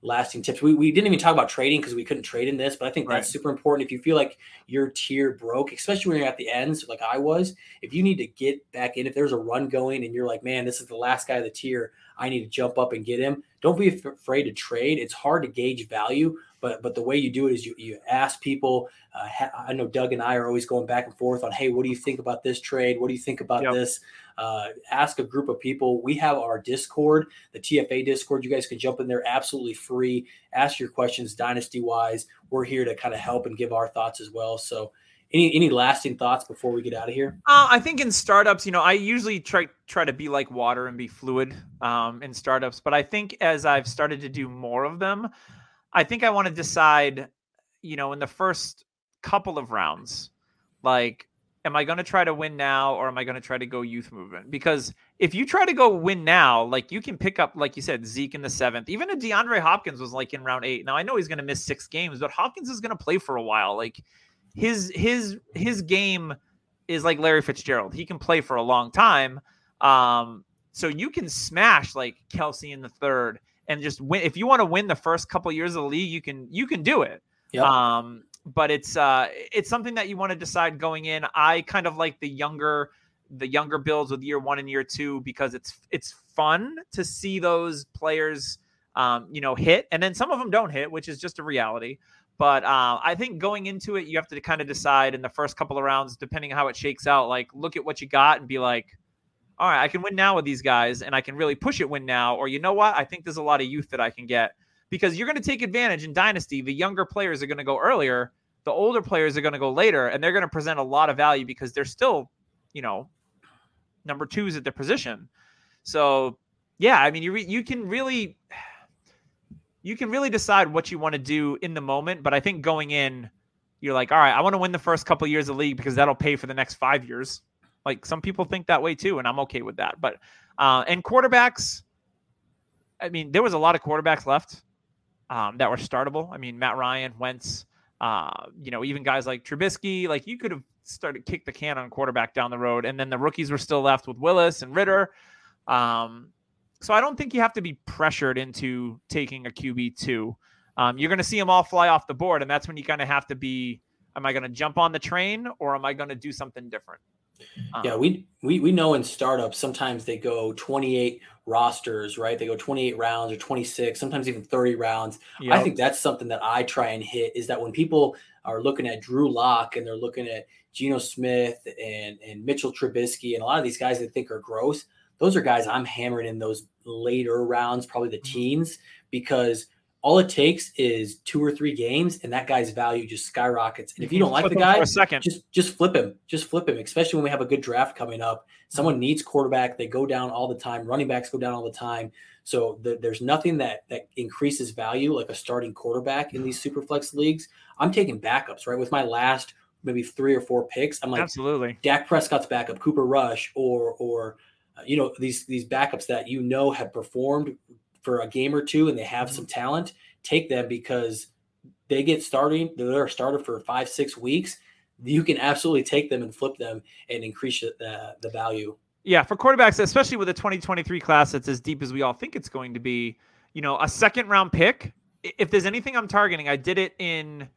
lasting tips? We, we didn't even talk about trading because we couldn't trade in this, but I think that's Right. super important. If you feel like your tier broke, especially when you're at the ends, like I was, if you need to get back in, if there's a run going and you're like, man, this is the last guy of the tier, I need to jump up and get him. Don't be afraid to trade. It's hard to gauge value, but but the way you do it is you you ask people. Uh, ha- I know Doug and I are always going back and forth on, hey, what do you think about this trade? What do you think about Yep. this? Uh, ask a group of people. We have our Discord, the TFA Discord. You guys can jump in there absolutely free. Ask your questions dynasty wise. We're here to kind of help and give our thoughts as well. So, any any lasting thoughts before we get out of here? Uh, I think in startups, you know, I usually try try to be like water and be fluid um, in startups. But I think as I've started to do more of them, I think I want to decide, you know, in the first couple of rounds, like, am I going to try to win now or am I going to try to go youth movement? Because if you try to go win now, like you can pick up, like you said, Zeke in the seventh. Even a DeAndre Hopkins was like in round eight. Now I know he's going to miss six games, but Hopkins is going to play for a while. Like his his his game is like Larry Fitzgerald. He can play for a long time. Um, so you can smash like Kelce in the third and just win. If you want to win the first couple years of the league, you can you can do it. Yep. Um, but it's uh it's something that you want to decide going in. I kind of like the younger the younger builds with year one and year two because it's it's fun to see those players um, you know hit and then some of them don't hit, which is just a reality. But uh, I think going into it, you have to kind of decide in the first couple of rounds, depending on how it shakes out. Like, look at what you got and be like, all right, I can win now with these guys, and I can really push it win now. Or you know what? I think there's a lot of youth that I can get because you're going to take advantage in Dynasty. The younger players are going to go earlier, the older players are going to go later, and they're going to present a lot of value because they're still, you know, number twos at their position. So, yeah, I mean, you re- you can really you can really decide what you want to do in the moment. But I think going in, you're like, all right, I want to win the first couple years of league because that'll pay for the next five years. Like some people think that way too, and I'm okay with that. But uh, and quarterbacks, I mean, there was a lot of quarterbacks left um, that were startable. I mean, Matt Ryan, Wentz, uh, you know, even guys like Trubisky. Like you could have started kick the can on quarterback down the road, and then the rookies were still left with Willis and Ridder. Um, so I don't think you have to be pressured into taking a QB two. Um, you're going to see them all fly off the board, and that's when you kind of have to be: Am I going to jump on the train, or am I going to do something different? Um, yeah, we, we we know in startups sometimes they go 28 rosters, right? They go 28 rounds or 26, sometimes even 30 rounds. Yep. I think that's something that I try and hit is that when people are looking at Drew Lock and they're looking at Geno Smith and and Mitchell Trubisky and a lot of these guys that think are gross, those are guys I'm hammering in those later rounds, probably the mm-hmm. teens, because all it takes is two or three games and that guy's value just skyrockets. And if you don't like the guy, just just flip him. Just flip him, especially when we have a good draft coming up. Someone needs quarterback. They go down all the time. Running backs go down all the time. So the, there's nothing that that increases value like a starting quarterback in these super flex leagues. I'm taking backups, right? With my last maybe three or four picks, I'm like absolutely Dak Prescott's backup, Cooper Rush, or or uh, you know these these backups that you know have performed for a game or two and they have mm-hmm. some talent, take them because they get starting. They're a starter for five, six weeks. You can absolutely take them and flip them and increase the, the value. Yeah, for quarterbacks, especially with the 2023 class that's as deep as we all think it's going to be, you know, a second round pick. If there's anything I'm targeting, I did it in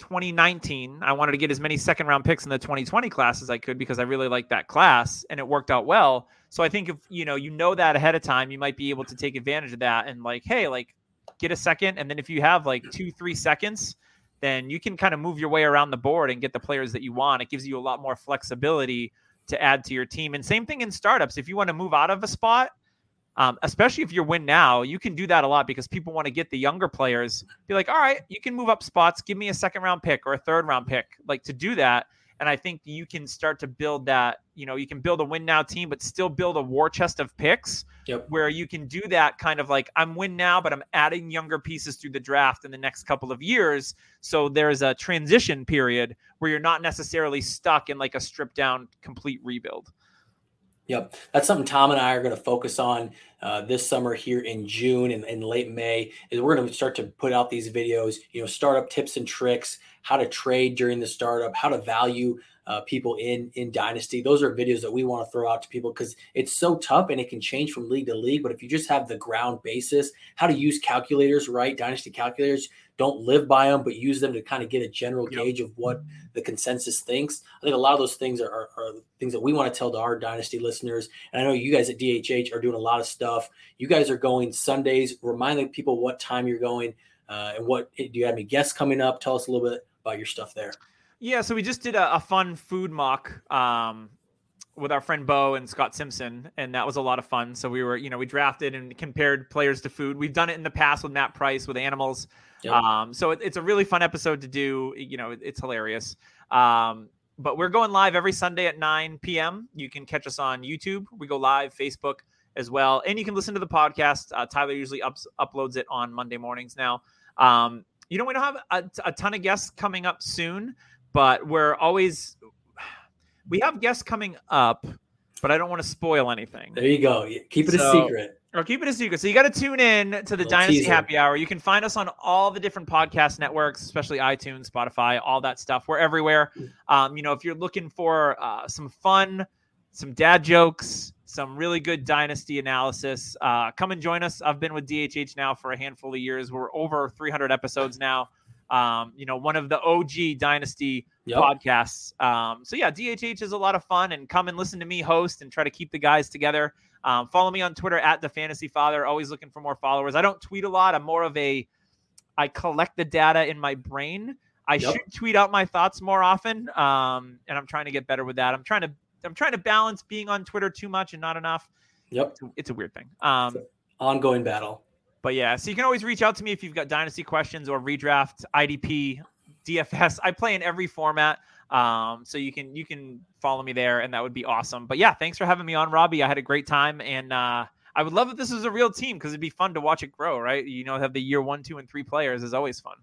2019. I wanted to get as many second round picks in the 2020 class as I could because I really liked that class and it worked out well. So I think if you know you know that ahead of time, you might be able to take advantage of that and like, hey, like get a second, and then if you have like two, three seconds, then you can kind of move your way around the board and get the players that you want. It gives you a lot more flexibility to add to your team. And same thing in startups. If you want to move out of a spot, um, especially if you're win now, you can do that a lot because people want to get the younger players. Be like, all right, you can move up spots. Give me a second round pick or a third round pick. Like to do that, and I think you can start to build that. You know, you can build a win now team, but still build a war chest of picks yep. where you can do that kind of like I'm win now, but I'm adding younger pieces through the draft in the next couple of years. So there's a transition period where you're not necessarily stuck in like a stripped down complete rebuild. Yep, that's something Tom and I are going to focus on uh, this summer here in June and, and late May. Is we're going to start to put out these videos, you know, startup tips and tricks, how to trade during the startup, how to value uh, people in in Dynasty. Those are videos that we want to throw out to people because it's so tough and it can change from league to league. But if you just have the ground basis, how to use calculators, right? Dynasty calculators, don't live by them, but use them to kind of get a general yep. gauge of what the consensus thinks. I think a lot of those things are, are, are, things that we want to tell to our dynasty listeners. And I know you guys at DHH are doing a lot of stuff. You guys are going Sundays. Remind the people what time you're going uh, and what do you have any guests coming up? Tell us a little bit about your stuff there. Yeah, so we just did a, a fun food mock um, with our friend Bo and Scott Simpson, and that was a lot of fun. So we were, you know, we drafted and compared players to food. We've done it in the past with Matt Price with animals. Yep. Um, so it, it's a really fun episode to do. You know, it, it's hilarious. Um, but we're going live every Sunday at 9 p.m. You can catch us on YouTube. We go live, Facebook as well, and you can listen to the podcast. Uh, Tyler usually ups, uploads it on Monday mornings now. Um, you know, we don't have a, a ton of guests coming up soon, but we're always we have guests coming up, but I don't want to spoil anything. There you go. Keep it so, a secret. Or keep it a secret. So you got to tune in to the Dynasty teaser. Happy Hour. You can find us on all the different podcast networks, especially iTunes, Spotify, all that stuff. We're everywhere. Mm. Um, you know, if you're looking for uh, some fun, some dad jokes, some really good dynasty analysis, uh, come and join us. I've been with DHH now for a handful of years. We're over 300 episodes now. Um, you know, one of the OG dynasty yep. podcasts. Um, so yeah, DHH is a lot of fun, and come and listen to me host and try to keep the guys together. Um, follow me on Twitter at the Fantasy Father. Always looking for more followers. I don't tweet a lot. I'm more of a I collect the data in my brain. I yep. should tweet out my thoughts more often, um, and I'm trying to get better with that. I'm trying to I'm trying to balance being on Twitter too much and not enough. Yep, it's a, it's a weird thing. Um, ongoing battle. But yeah, so you can always reach out to me if you've got dynasty questions or redraft, IDP, DFS. I play in every format. Um, so you can you can follow me there, and that would be awesome. But yeah, thanks for having me on, Robby. I had a great time, and uh, I would love if this was a real team because it'd be fun to watch it grow. Right? You know, have the year one, two, and three players is always fun.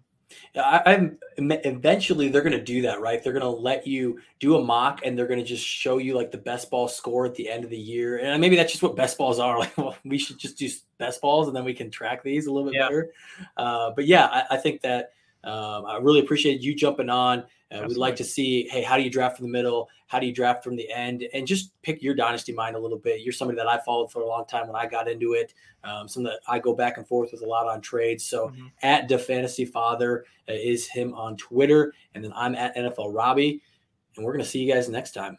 Yeah, I, am eventually they're going to do that, right? They're going to let you do a mock, and they're going to just show you like the best ball score at the end of the year, and maybe that's just what best balls are. Like, well, we should just do best balls, and then we can track these a little bit yeah. better. Uh, but yeah, I, I think that um, I really appreciate you jumping on. Uh, we'd like to see, hey, how do you draft from the middle? How do you draft from the end? And just pick your dynasty mind a little bit. You're somebody that I followed for a long time when I got into it. Um, something that I go back and forth with a lot on trades. So mm-hmm. at the Fantasy Father uh, is him on Twitter, and then I'm at NFL Robby, and we're gonna see you guys next time.